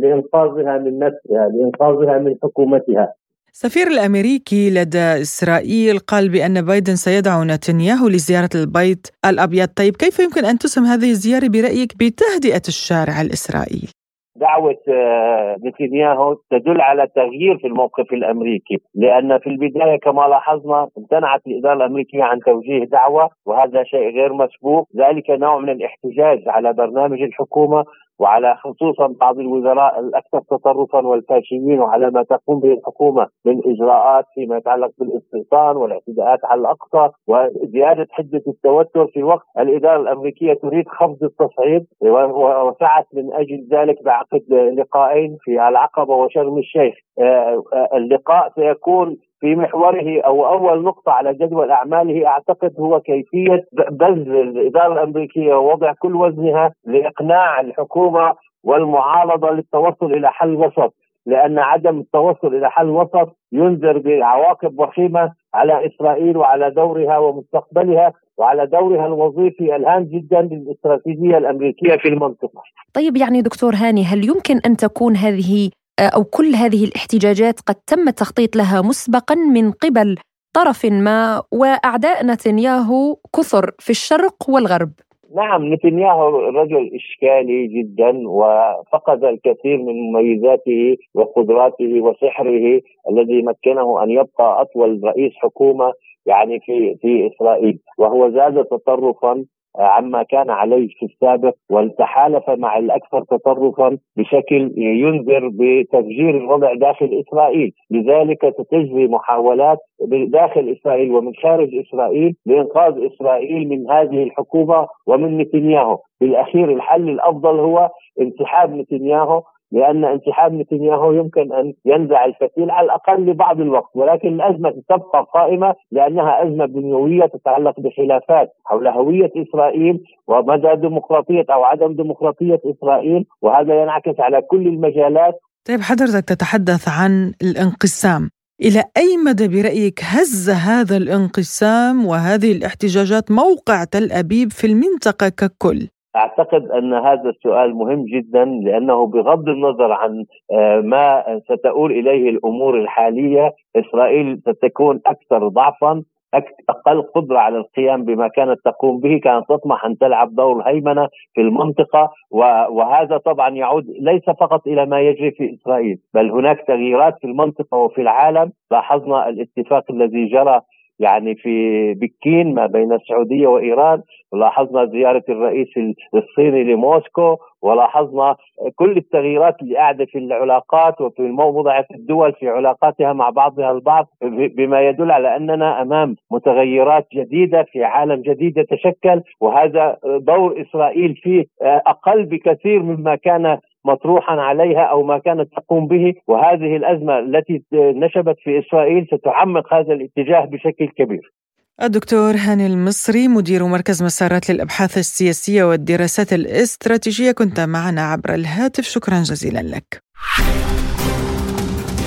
لإنقاذها من نفسها لإنقاذها من حكومتها. السفير الأمريكي لدى إسرائيل قال بأن بايدن سيدعو نتنياهو لزيارة البيت الأبيض، طيب كيف يمكن أن تسهم هذه الزيارة برأيك بتهدئة الشارع الإسرائيلي؟ دعوة آه، نتنياهو تدل على تغيير في الموقف الأمريكي، لأن في البداية كما لاحظنا امتنعت الإدارة الأمريكية عن توجيه دعوة وهذا شيء غير مسبوق، ذلك نوع من الاحتجاج على برنامج الحكومة وعلى خصوصا بعض الوزراء الأكثر تطرفا والفاشيين وعلى ما تقوم به الحكومة من إجراءات فيما يتعلق بالاستيطان والاعتداءات على الأقصى وزيادة حدة التوتر في وقت الإدارة الأمريكية تريد خفض التصعيد وسعت من أجل ذلك بعقد لقاءين في العقبة وشرم الشيخ. آه، آه، اللقاء سيكون في محوره أو أول نقطة على جدول أعماله أعتقد هو كيفية بذل الإدارة الأمريكية ووضع كل وزنها لإقناع الحكومة والمعارضة للتوصل إلى حل وسط لأن عدم التوصل إلى حل وسط ينذر بعواقب وخيمة على إسرائيل وعلى دورها ومستقبلها وعلى دورها الوظيفي الهام جدا للاستراتيجية الأمريكية في المنطقة. طيب يعني دكتور هاني هل يمكن أن تكون هذه أو كل هذه الاحتجاجات قد تم التخطيط لها مسبقا من قبل طرف ما وأعداء نتنياهو كثر في الشرق والغرب. نعم نتنياهو رجل إشكالي جدا وفقد الكثير من مميزاته وقدراته وسحره الذي مكنه أن يبقى أطول رئيس حكومة يعني في في إسرائيل. وهو زاد تطرفا عما كان عليه في السابق وتحالف مع الأكثر تطرفا بشكل ينذر بتفجير الوضع داخل إسرائيل، لذلك ستجري محاولات داخل إسرائيل ومن خارج إسرائيل لإنقاذ إسرائيل من هذه الحكومة ومن نتنياهو، بالأخير الحل الأفضل هو انسحاب نتنياهو لأن انسحاب نتنياهو يمكن أن ينزع الفتيل على الأقل لبعض الوقت ولكن الأزمة تبقى قائمة لأنها أزمة بنيويه تتعلق بخلافات حول هوية إسرائيل ومدى ديمقراطية أو عدم ديمقراطية إسرائيل وهذا ينعكس على كل المجالات طيب حضرتك تتحدث عن الانقسام إلى أي مدى برأيك هز هذا الانقسام وهذه الاحتجاجات موقع تل أبيب في المنطقة ككل؟ أعتقد أن هذا السؤال مهم جدا لأنه بغض النظر عن آه، ما ستؤول إليه الأمور الحالية إسرائيل ستكون أكثر ضعفا أقل قدرة على القيام بما كانت تقوم به كانت تطمح أن تلعب دور الهيمنة في المنطقة وهذا طبعا يعود ليس فقط إلى ما يجري في إسرائيل بل هناك تغييرات في المنطقة وفي العالم. لاحظنا الاتفاق الذي جرى يعني في بكين ما بين السعودية وإيران ولاحظنا زيارة الرئيس الصيني لموسكو ولاحظنا كل التغييرات اللي قاعدة في العلاقات وفي وضعت الدول في علاقاتها مع بعضها البعض بما يدل على أننا أمام متغيرات جديدة في عالم جديد يتشكل وهذا دور إسرائيل فيه أقل بكثير مما كان مطروحا عليها أو ما كانت تقوم به وهذه الأزمة التي نشبت في إسرائيل ستعمق هذا الاتجاه بشكل كبير. الدكتور هاني المصري مدير مركز مسارات للأبحاث السياسية والدراسات الاستراتيجية كنت معنا عبر الهاتف شكرا جزيلا لك.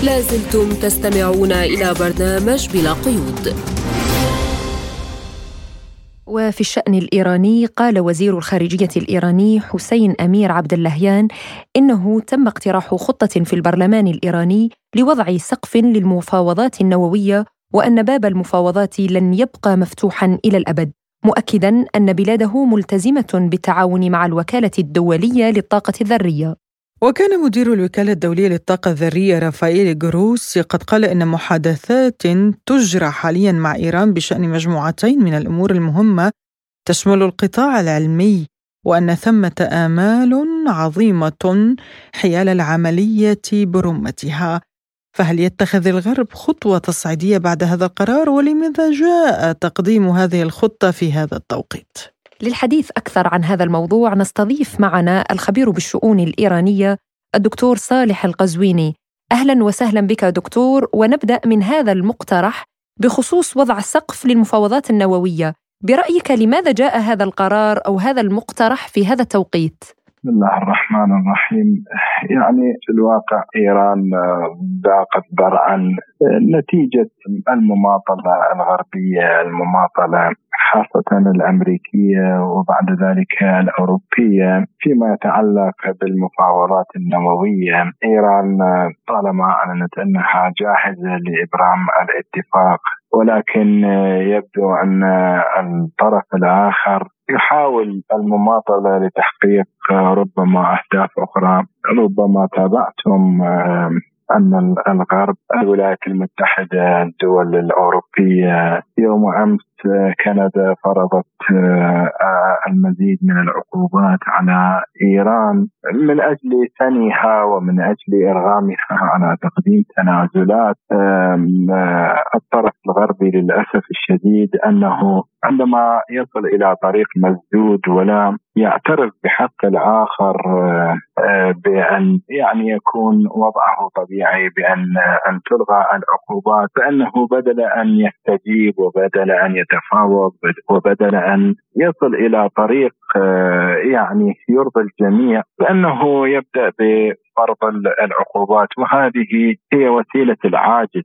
لازلتم تستمعون إلى برنامج بلا قيود. وفي الشأن الإيراني قال وزير الخارجية الإيراني حسين أمير عبد اللهيان إنه تم اقتراح خطة في البرلمان الإيراني لوضع سقف للمفاوضات النووية وأن باب المفاوضات لن يبقى مفتوحا إلى الأبد مؤكدا أن بلاده ملتزمة بالتعاون مع الوكالة الدولية للطاقة الذرية. وكان مدير الوكالة الدولية للطاقة الذرية رافائيل جروسي قد قال إن محادثات تجرى حاليا مع إيران بشأن مجموعتين من الأمور المهمة تشمل القطاع العلمي وأن ثمة آمال عظيمة حيال العملية برمتها فهل يتخذ الغرب خطوة تصعيدية بعد هذا القرار ولماذا جاء تقديم هذه الخطة في هذا التوقيت؟ للحديث أكثر عن هذا الموضوع نستضيف معنا الخبير بالشؤون الإيرانية الدكتور صالح القزويني أهلا وسهلا بك دكتور ونبدأ من هذا المقترح بخصوص وضع السقف للمفاوضات النووية برأيك لماذا جاء هذا القرار أو هذا المقترح في هذا التوقيت؟ بسم الله الرحمن الرحيم. يعني في الواقع إيران ذاقت ذرعا نتيجة المماطلة الغربية المماطلة خاصة الأمريكية وبعد ذلك الأوروبية فيما يتعلق بالمفاوضات النووية. إيران طالما أعلنت أنها جاهزة لإبرام الاتفاق ولكن يبدو أن الطرف الآخر يحاول المماطلة لتحقيق ربما أهداف أخرى. ربما تابعتم أن الغرب الولايات المتحدة الدول الأوروبية يوم أمس كندا فرضت آه، المزيد من العقوبات على إيران من أجل ثنيها ومن أجل إرغامها على تقديم تنازلات. آه، الطرف الغربي للأسف الشديد أنه عندما يصل إلى طريق مسدود ولا يعترف بحق الآخر آه، بأن يعني يكون وضعه طبيعي بأن أن تلغى العقوبات فإنه بدل أن يستجيب وبدل أن يتفاوض وبدل أن يصل إلى طريق آه، يعني يرضي الجميع فانه يبدأ بفرض العقوبات. وهذه هي وسيلة العاجز.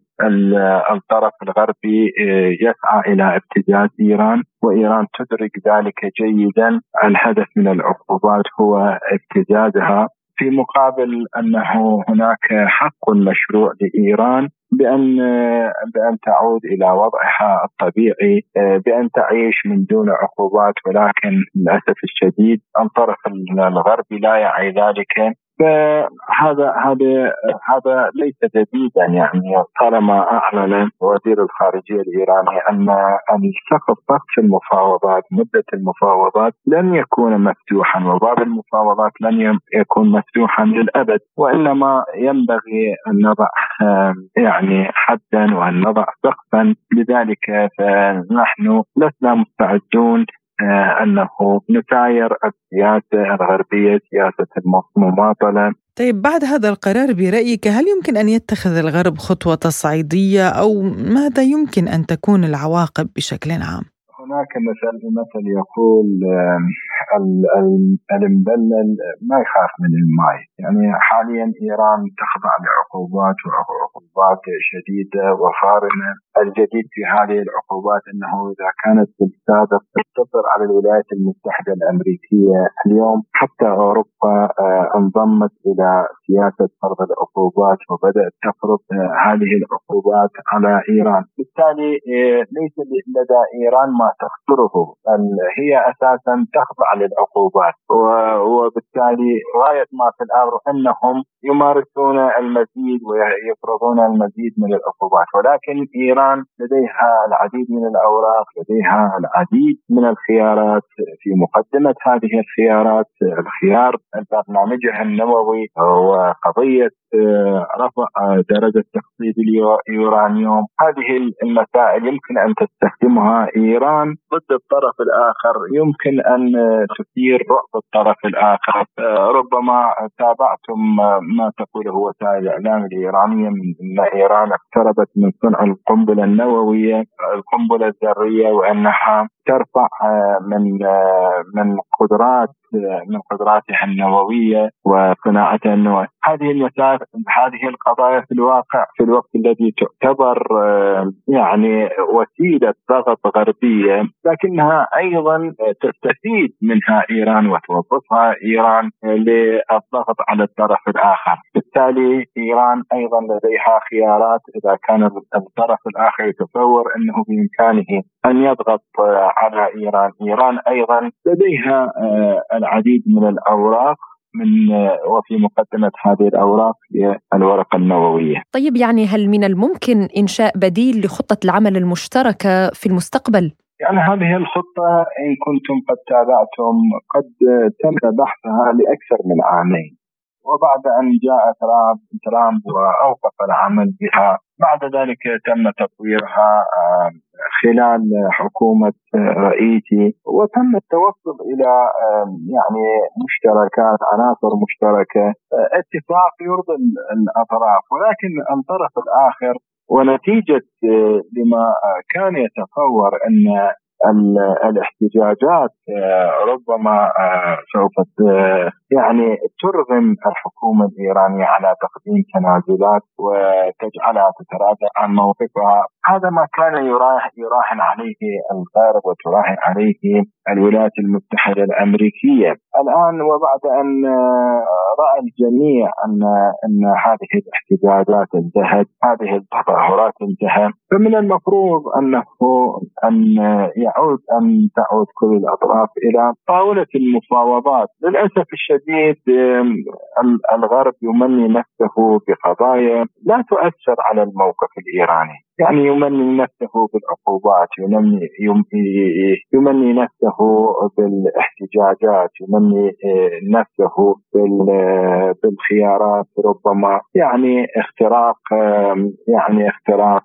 الطرف الغربي آه، يسعى إلى ابتزاز إيران وإيران تدرك ذلك جيدا. الهدف من العقوبات هو ابتزازها. في مقابل أنه هناك حق مشروع لإيران بأن بأن تعود إلى وضعها الطبيعي بأن تعيش من دون عقوبات ولكن للأسف الشديد الطرف الغربي لا يعي ذلك. فهذا هذا هذا ليس جديدا يعني طالما أعلن وزير الخارجية الإيراني ان السقف سقف المفاوضات مدة المفاوضات لن يكون مفتوحا وباب المفاوضات لن يكون مفتوحا للأبد وإنما ينبغي أن نضع يعني حدا وأن نضع سقفا. لذلك فنحن لسنا مستعدون أنه نساير السياسة الغربية سياسة المماطلة. طيب بعد هذا القرار برأيك هل يمكن أن يتخذ الغرب خطوة تصعيدية أو ماذا يمكن أن تكون العواقب بشكل عام؟ هناك مثل مثل يقول المبلل ما يخاف من الماء يعني حاليا إيران تخضع لعقوبات وعقوبات شديدة وصارمه الجديد في هذه العقوبات أنه إذا كانت في السابق تقتصر على الولايات المتحدة الأمريكية اليوم حتى أوروبا آه، انضمت إلى سياسة فرض العقوبات وبدأت تفرض آه، هذه العقوبات على إيران، بالتالي آه، ليس لدى إيران ما تخسره هي أساسا تخضع للعقوبات. وبالتالي غاية ما في الأمر أنهم يمارسون المزيد ويفرضون المزيد من العقوبات. ولكن إيران لديها العديد من الأوراق لديها العديد من الخيارات. في مقدمة هذه الخيارات الخيار برنامجها النووي وقضيه آه، رفع درجة تخصيب اليورانيوم. هذه المسائل يمكن أن تستخدمها إيران ضد الطرف الآخر. يمكن أن تثير رعب الطرف الآخر. آه، ربما تابعتم ما تقوله وسائل الاعلام الإيرانية من إن إيران اقتربت من صنع القنبلة النووية القنبلة الذرية وأنها ترفع آه، من آه، من قدرات من قدراتها النووية وصناعتها النوويه، هذه المسائل هذه القضايا في الواقع في الوقت الذي تعتبر آه، يعني وسيلة ضغط غربية لكنها أيضا تستفيد منها إيران وتوظفها إيران للضغط على الطرف الآخر، بالتالي إيران أيضا لديها خيارات إذا كان الطرف الآخر يتصور أنه بإمكانه أن يضغط على إيران، إيران أيضا لديها العديد من الأوراق من وفي مقدمة هذه الأوراق هي الورقه النووية. طيب يعني هل من الممكن إنشاء بديل لخطة العمل المشتركة في المستقبل؟ يعني هذه الخطة إن كنتم قد تابعتم قد تم بحثها لأكثر من عامين. وبعد أن جاء ترامب ترامب وأوقف العمل بها بعد ذلك تم تطويرها خلال حكومة رئيسي وتم التوصل إلى يعني مشتركات عناصر مشتركة. اتفاق يرضي الأطراف ولكن الطرف الآخر ونتيجة لما كان يتصور أن الاحتجاجات آه، ربما آه، سوف يعني ترغم الحكومة الإيرانية على تقديم تنازلات وتجعلها تتراجع عن موقفها. هذا ما كان يراهن عليه الغرب وتراهن عليه الولايات المتحدة الأمريكية. الآن وبعد أن آه، رأى الجميع أن أن هذه الاحتجاجات انتهت هذه التظاهرات انتهت فمن المفروض أنه أن يعود أن تعود كل الأطراف إلى طاولة المفاوضات، للأسف الشديد الغرب يمني نفسه بقضايا لا تؤثر على الموقف الإيراني، يعني يمني نفسه بالعقوبات يمني يمني نفسه بالاحتجاجات يمني نفسه بالخيارات ربما يعني اختراق يعني اختراق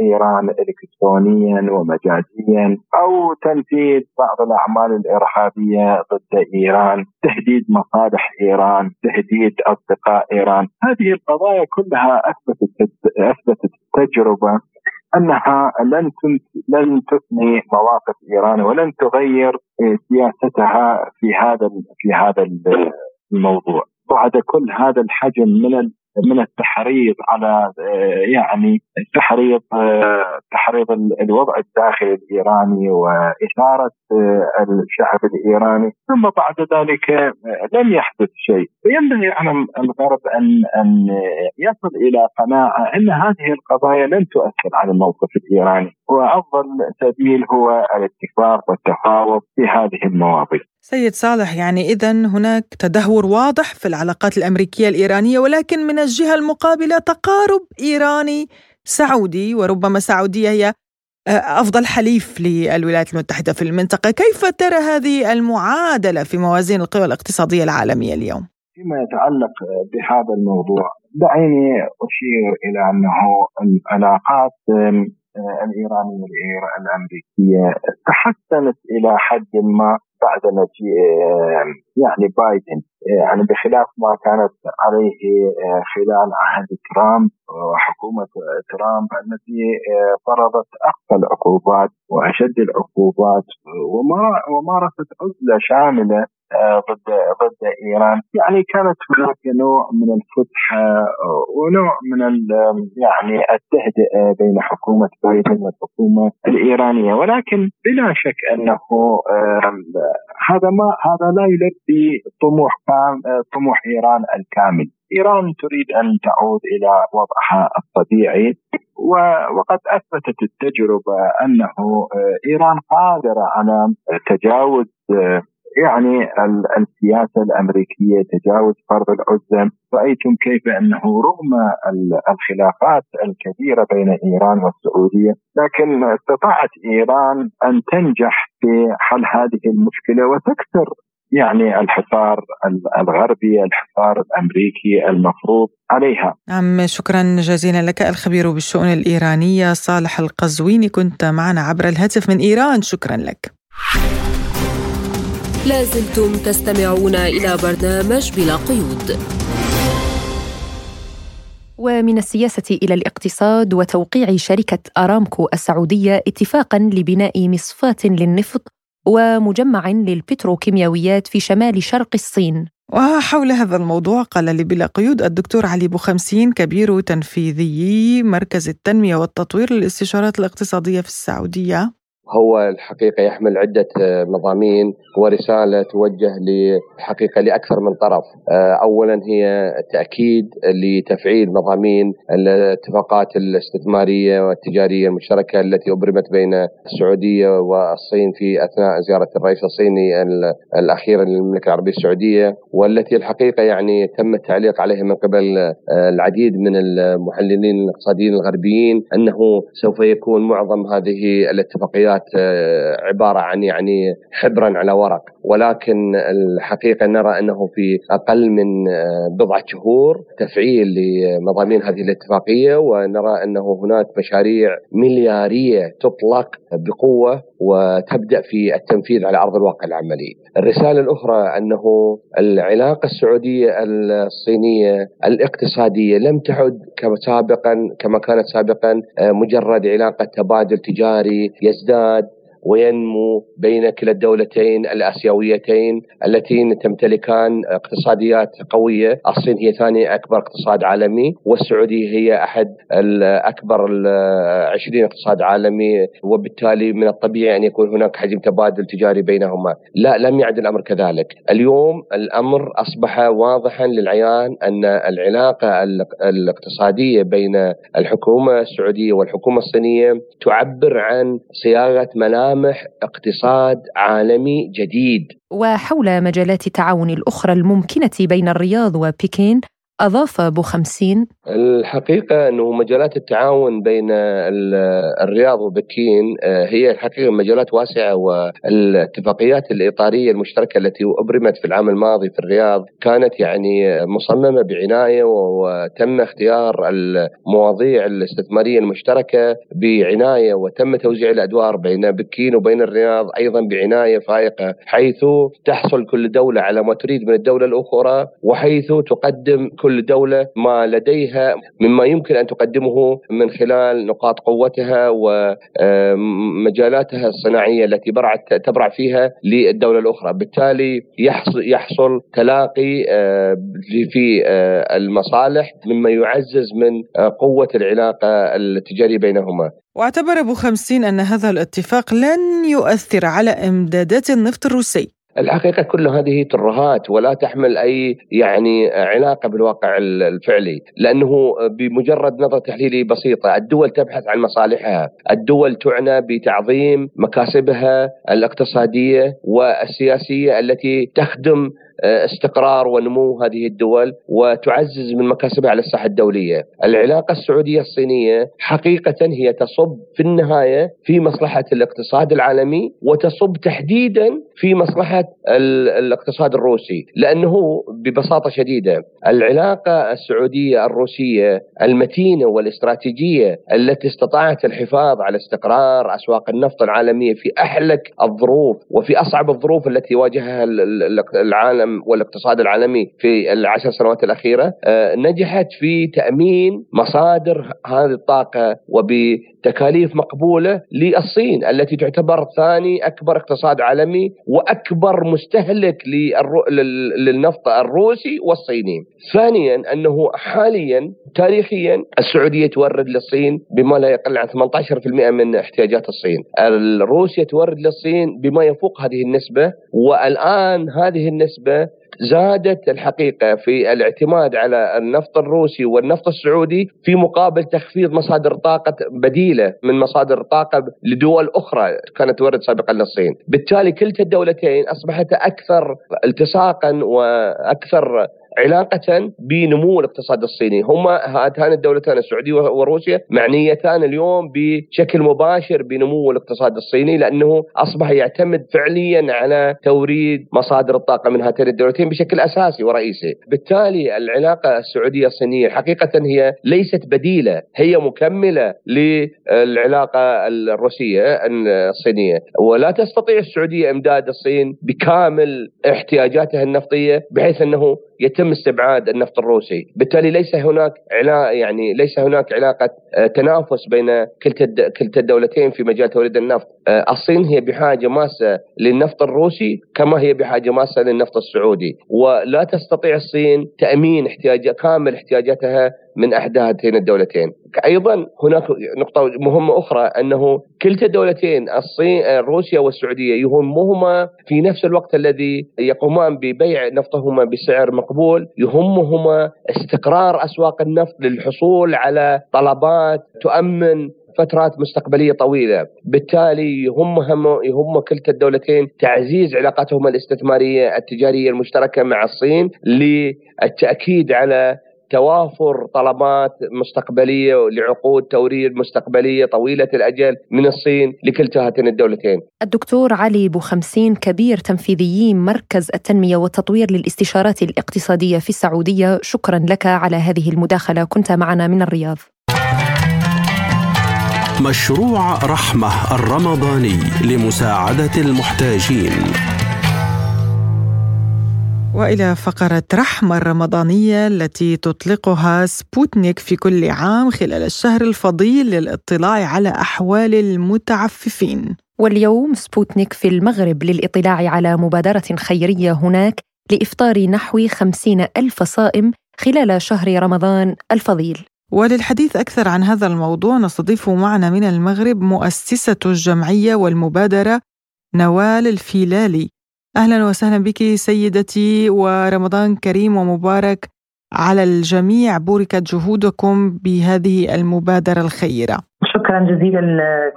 إيران الكترونيا ومجازيا أو تنفيذ بعض الأعمال الإرهابية ضد إيران تهديد مصالح إيران تهديد أصدقاء إيران. هذه القضايا كلها اثبتت أثبتت التجربه أنها لن لن تثني مواقف إيران ولن تغير سياستها في هذا في هذا الموضوع. بعد كل هذا الحجم من من التحريض على آه، يعني تحريض آه، تحريض الوضع الداخلي الإيراني وإثارة آه، الشعب الإيراني ثم بعد ذلك لم يحدث شيء. فينبغي على الغرب أن أن يصل إلى قناعة أن هذه القضايا لن تؤثر على الموقف الإيراني. وأفضل سبيل هو الاتفاق والتفاوض في هذه المواضيع سيد صالح يعني إذا هناك تدهور واضح في العلاقات الأمريكية الإيرانية ولكن من الجهة المقابلة تقارب إيراني سعودي وربما السعودية هي آه، أفضل حليف للولايات المتحدة في المنطقة كيف ترى هذه المعادلة في موازين القوى الاقتصادية العالمية اليوم؟ فيما يتعلق بهذا الموضوع دعيني أشير إلى أنه العلاقات الإيرانية الأمريكية تحسنت إلى حد ما بعد مجيء يعني بايدن. يعني بخلاف ما كانت عليه خلال عهد ترامب وحكومة ترامب التي فرضت أقصى العقوبات وأشد العقوبات ومارست عزلة شاملة ضد ضد إيران. يعني كانت هناك نوع من الفتح ونوع من يعني التهدئه بين حكومة بايدن والحكومة الإيرانية. ولكن بلا شك أنه هذا ما هذا لا يلبي طموح طموح إيران الكامل. إيران تريد أن تعود إلى وضعها الطبيعي وقد أثبتت التجربة أنه إيران قادرة على تجاوز يعني السياسة الأمريكية تجاوز فرض العزله رأيتم كيف أنه رغم الخلافات الكبيرة بين إيران والسعودية لكن استطاعت إيران أن تنجح في حل هذه المشكلة وتكسر يعني الحصار الغربي الحصار الأمريكي المفروض عليها. نعم شكرا جزيلا لك الخبير بالشؤون الإيرانية صالح القزويني كنت معنا عبر الهاتف من إيران شكرا لك. لازلتم تستمعون إلى برنامج بلا قيود ومن السياسة إلى الاقتصاد وتوقيع شركة أرامكو السعودية اتفاقا لبناء مصفاة للنفط ومجمع للبتروكيماويات في شمال شرق الصين. وحول هذا الموضوع قال لي بلا قيود الدكتور علي بوخمسين كبير تنفيذي مركز التنمية والتطوير للاستشارات الاقتصادية في السعودية. هو الحقيقة يحمل عدة مضامين ورسالة توجه للحقيقة لأكثر من طرف. أولا هي تأكيد لتفعيل مضامين الاتفاقات الاستثمارية والتجارية المشتركة التي أبرمت بين السعودية والصين في أثناء زيارة الرئيس الصيني الأخيرة للمملكة العربية السعودية والتي الحقيقة يعني تم التعليق عليها من قبل العديد من المحللين الاقتصاديين الغربيين أنه سوف يكون معظم هذه الاتفاقيات عبارة عن يعني حبرا على ورق. ولكن الحقيقة نرى أنه في أقل من بضعة شهور تفعيل لمضامين هذه الاتفاقية ونرى أنه هناك مشاريع مليارية تطلق بقوة وتبدأ في التنفيذ على أرض الواقع العملي. الرسالة الأخرى أنه العلاقة السعودية الصينية الاقتصادية لم تعد كما سابقا كما كانت سابقا مجرد علاقة تبادل تجاري يزداد وينمو بين كلا الدولتين الآسيويتين اللتين تمتلكان اقتصاديات قوية، الصين هي ثاني أكبر اقتصاد عالمي والسعودية هي أحد الأكبر 20 اقتصاد عالمي وبالتالي من الطبيعي أن يكون هناك حجم تبادل تجاري بينهما، لا لم يعد الأمر كذلك، اليوم الأمر أصبح واضحا للعيان أن العلاقة الاقتصادية بين الحكومة السعودية والحكومة الصينية تعبر عن صياغة ملامح ملامح اقتصاد عالمي جديد. وحول مجالات التعاون الأخرى الممكنة بين الرياض وبكين أضاف أبو خمسين. الحقيقة أنه مجالات التعاون بين الرياض وبكين هي الحقيقة مجالات واسعة والاتفاقيات الإطارية المشتركة التي أبرمت في العام الماضي في الرياض كانت يعني مصممة بعناية وتم اختيار المواضيع الاستثمارية المشتركة بعناية وتم توزيع الأدوار بين بكين وبين الرياض أيضا بعناية فائقة حيث تحصل كل دولة على ما تريد من الدولة الأخرى وحيث تقدم كل دولة ما لديها مما يمكن أن تقدمه من خلال نقاط قوتها ومجالاتها الصناعية التي تبرع فيها للدولة الأخرى. بالتالي يحصل, يحصل تلاقي في المصالح مما يعزز من قوة العلاقة التجارية بينهما. واعتبر أبو خمسين أن هذا الاتفاق لن يؤثر على إمدادات النفط الروسي. الحقيقة كل هذه ترهات ولا تحمل أي يعني علاقة بالواقع الفعلي، لأنه بمجرد نظرة تحليلي بسيطة، الدول تبحث عن مصالحها، الدول تعنى بتعظيم مكاسبها الاقتصادية والسياسية التي تخدم استقرار ونمو هذه الدول وتعزز من مكاسبها على الساحة الدولية. العلاقة السعودية الصينية حقيقة هي تصب في النهاية في مصلحة الاقتصاد العالمي وتصب تحديدا في مصلحة الاقتصاد الروسي، لأنه ببساطة شديدة العلاقة السعودية الروسية المتينة والاستراتيجية التي استطاعت الحفاظ على استقرار أسواق النفط العالمية في أحلك الظروف وفي أصعب الظروف التي واجهها العالم والاقتصاد العالمي في العشر سنوات الأخيرة آه، نجحت في تأمين مصادر هذه الطاقة وبتكاليف مقبولة للصين التي تعتبر ثاني أكبر اقتصاد عالمي وأكبر مستهلك للنفط الروسي والصيني. ثانيا أنه حاليا تاريخيا السعودية تورد للصين بما لا يقل عن 18% من احتياجات الصين. روسيا تورد للصين بما يفوق هذه النسبة والآن هذه النسبة زادت الحقيقة في الاعتماد على النفط الروسي والنفط السعودي في مقابل تخفيض مصادر طاقة بديلة من مصادر طاقة لدول أخرى كانت تورد سابقا للصين، بالتالي كلتا الدولتين أصبحت أكثر التصاقا وأكثر علاقة بنمو الاقتصاد الصيني. هما هاتان الدولتان السعودية وروسيا معنيتان اليوم بشكل مباشر بنمو الاقتصاد الصيني لأنه أصبح يعتمد فعليا على توريد مصادر الطاقة من هاتين الدولتين بشكل أساسي ورئيسي. بالتالي العلاقة السعودية الصينية حقيقة هي ليست بديلة هي مكملة للعلاقة الروسية الصينية. ولا تستطيع السعودية إمداد الصين بكامل احتياجاتها النفطية بحيث أنه يتم استبعاد النفط الروسي، بالتالي ليس هناك علاقه يعني ليس هناك علاقة آه، تنافس بين كلتا كلتا الدولتين في مجال توريد النفط، آه، الصين هي بحاجة ماسة للنفط الروسي كما هي بحاجة ماسة للنفط السعودي، ولا تستطيع الصين تأمين احتياج كامل احتياجاتها من احدى هاتين الدولتين. أيضا هناك نقطة مهمة أخرى أنه كلتا الدولتين الصين روسيا والسعودية يهمهما في نفس الوقت الذي يقومان ببيع نفطهما بسعر مقبول يهمهما استقرار أسواق النفط للحصول على طلبات تؤمن فترات مستقبلية طويلة، بالتالي يهمهم يهم كلتا الدولتين تعزيز علاقاتهما الاستثمارية التجارية المشتركة مع الصين للتأكيد على توافر طلبات مستقبلية لعقود توريد مستقبلية طويلة الأجل من الصين لكلتا هاتين الدولتين. الدكتور علي بوخمسين كبير تنفيذيي مركز التنمية والتطوير للاستشارات الاقتصادية في السعودية، شكرا لك على هذه المداخلة كنت معنا من الرياض. مشروع رحمة الرمضاني لمساعدة المحتاجين وإلى فقرة رحمه الرمضانية التي تطلقها سبوتنيك في كل عام خلال الشهر الفضيل للاطلاع على أحوال المتعففين. واليوم سبوتنيك في المغرب للاطلاع على مبادرة خيرية هناك لإفطار نحو خمسين ألف صائم خلال شهر رمضان الفضيل. وللحديث أكثر عن هذا الموضوع نستضيف معنا من المغرب مؤسسة الجمعية والمبادرة نوال الفيلالي أهلا وسهلا بك سيدتي ورمضان كريم ومبارك على الجميع. بوركت جهودكم بهذه المبادرة الخيرة. شكرا جزيلا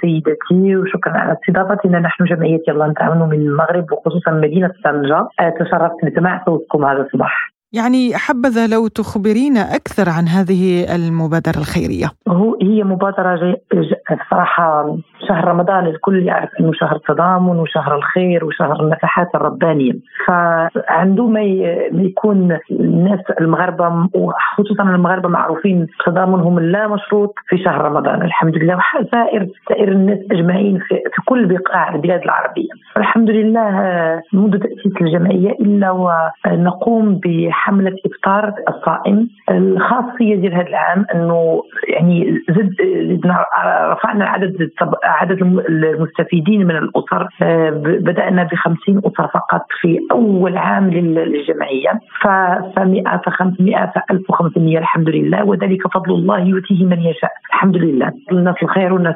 سيدتي وشكرا على استضافتنا. نحن جمعية يلا نتعاون من المغرب وخصوصا مدينة طنجة تشرفت بسماع صوتكم هذا الصباح. يعني حبذا لو تخبرينا أكثر عن هذه المبادرة الخيرية. هو هي مبادرة جي صراحة شهر رمضان الكل يعرف أنه شهر التضامن وشهر الخير وشهر النفحات الربانية. فعندما يكون الناس المغاربة وخصوصا المغاربة معروفين تضامنهم اللا مشروط في شهر رمضان. الحمد لله. وسائر سائر الناس أجمعين في, في كل بقاع البلاد العربية. الحمد لله منذ تأسيس الجمعية إلا ونقوم ب حمله إفطار الصائم. الخاصية ديال هذا العام إنه يعني زد رفعنا عدد عدد المستفيدين من الأسر آه، بدأنا ب 50 أسرة فقط في أول عام للجمعية ف 100 ف 500 ف 1500 الحمد لله وذلك فضل الله يؤتيه من يشاء الحمد لله الناس الخير والناس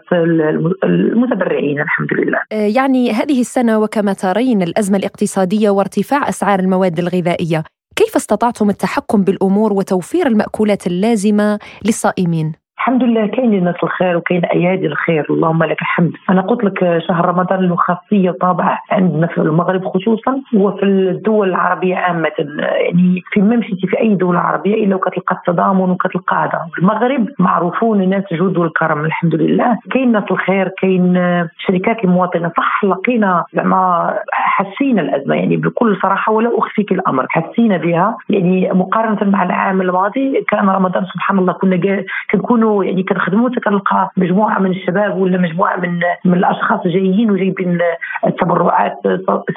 المتبرعين الحمد لله آه، يعني هذه السنة وكما ترين الأزمة الاقتصادية وارتفاع أسعار المواد الغذائية كيف استطعتم التحكم بالأمور وتوفير المأكولات اللازمة للصائمين؟ الحمد لله كاين الناس الخير وكاين أيادي الخير اللهم لك الحمد. أنا قلت لك شهر رمضان له خاصية طابع عندنا في المغرب خصوصا وفي الدول العربية عامة يعني في ما مشيتي في أي دولة عربية إلا وكتلقى التضامن وكتلقى هذا. المغرب معروفون الناس جود والكرم الحمد لله. كاين ناس الخير كاين شركات المواطنة صح لقينا زعما حسينا الأزمة يعني بكل صراحة ولا أخفيك الأمر حسينا بها. يعني مقارنة مع العام الماضي كان رمضان سبحان الله كنا كنكونوا يعني كنخدموا كنلقى مجموعة من الشباب ولا مجموعة من من الأشخاص جايين وجايبين التبرعات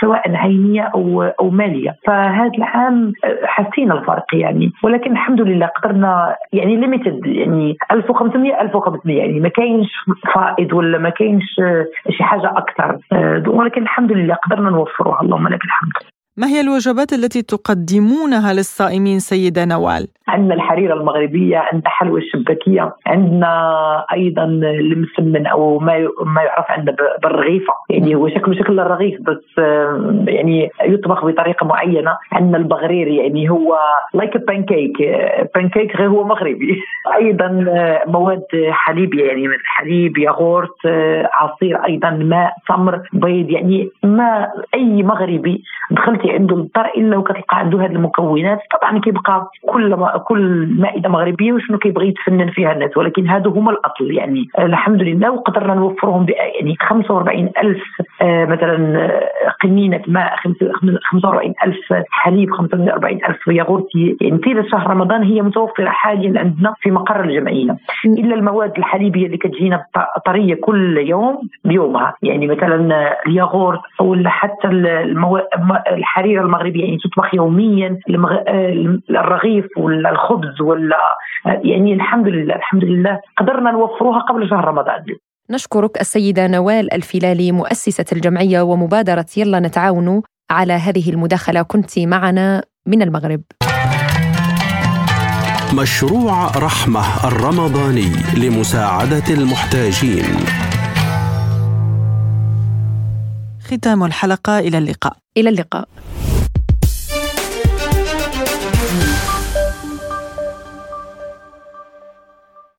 سواء عينية أو أو مالية. فهذا العام حسينا الفرق يعني. ولكن الحمد لله قدرنا يعني ليميتد يعني 1500 1500 يعني ما كاينش فائض ولا ما كاينش شي حاجة أكثر. ولكن الحمد لله قدرنا نوفروها. اللهم لك الحمد. ما هي الوجبات التي تقدمونها للصائمين سيدة نوال؟ عندنا الحريرة المغربية عندنا حلوى الشباكية عندنا أيضا المسمن أو ما ما يعرف عندنا بالرغيفة. يعني هو شكله شكل الرغيف بس يعني يطبخ بطريقة معينة. عندنا البغرير يعني هو like pancake pancake غير هو مغربي. أيضا مواد حليبية يعني مثل حليب ياغورت عصير أيضا ماء تمر بيض. يعني ما أي مغربي دخلت كي عنده الدار إلا وكتلقى عنده هذه المكونات. طبعا كيبقى كل ما كل مائدة مغربية وشنو كيبغي يتفنن فيها الناس. ولكن هادو هما الأصل. يعني الحمد لله وقدرنا نوفرهم يعني 45 ألف آه مثلا آه، قنينة ماء 45 ألف حليب 45 ألف ياغورت. يعني طيله شهر رمضان هي متوفرة حاليا عندنا في مقر الجمعية. إلا المواد الحليبية اللي كتجينا طرية كل يوم بيومها. يعني مثلا الياغورت أو حتى المواد الحريره المغربيه يعني تطبخ يوميا الرغيف ولا الخبز ولا يعني الحمد لله الحمد لله قدرنا نوفروها قبل شهر رمضان. نشكرك السيدة نوال الفيلالي مؤسسة الجمعية ومبادرة يلا نتعاون على هذه المداخلة. كنت معنا من المغرب. مشروع رحمة الرمضاني لمساعدة المحتاجين. ختام الحلقة إلى اللقاء. إلى اللقاء.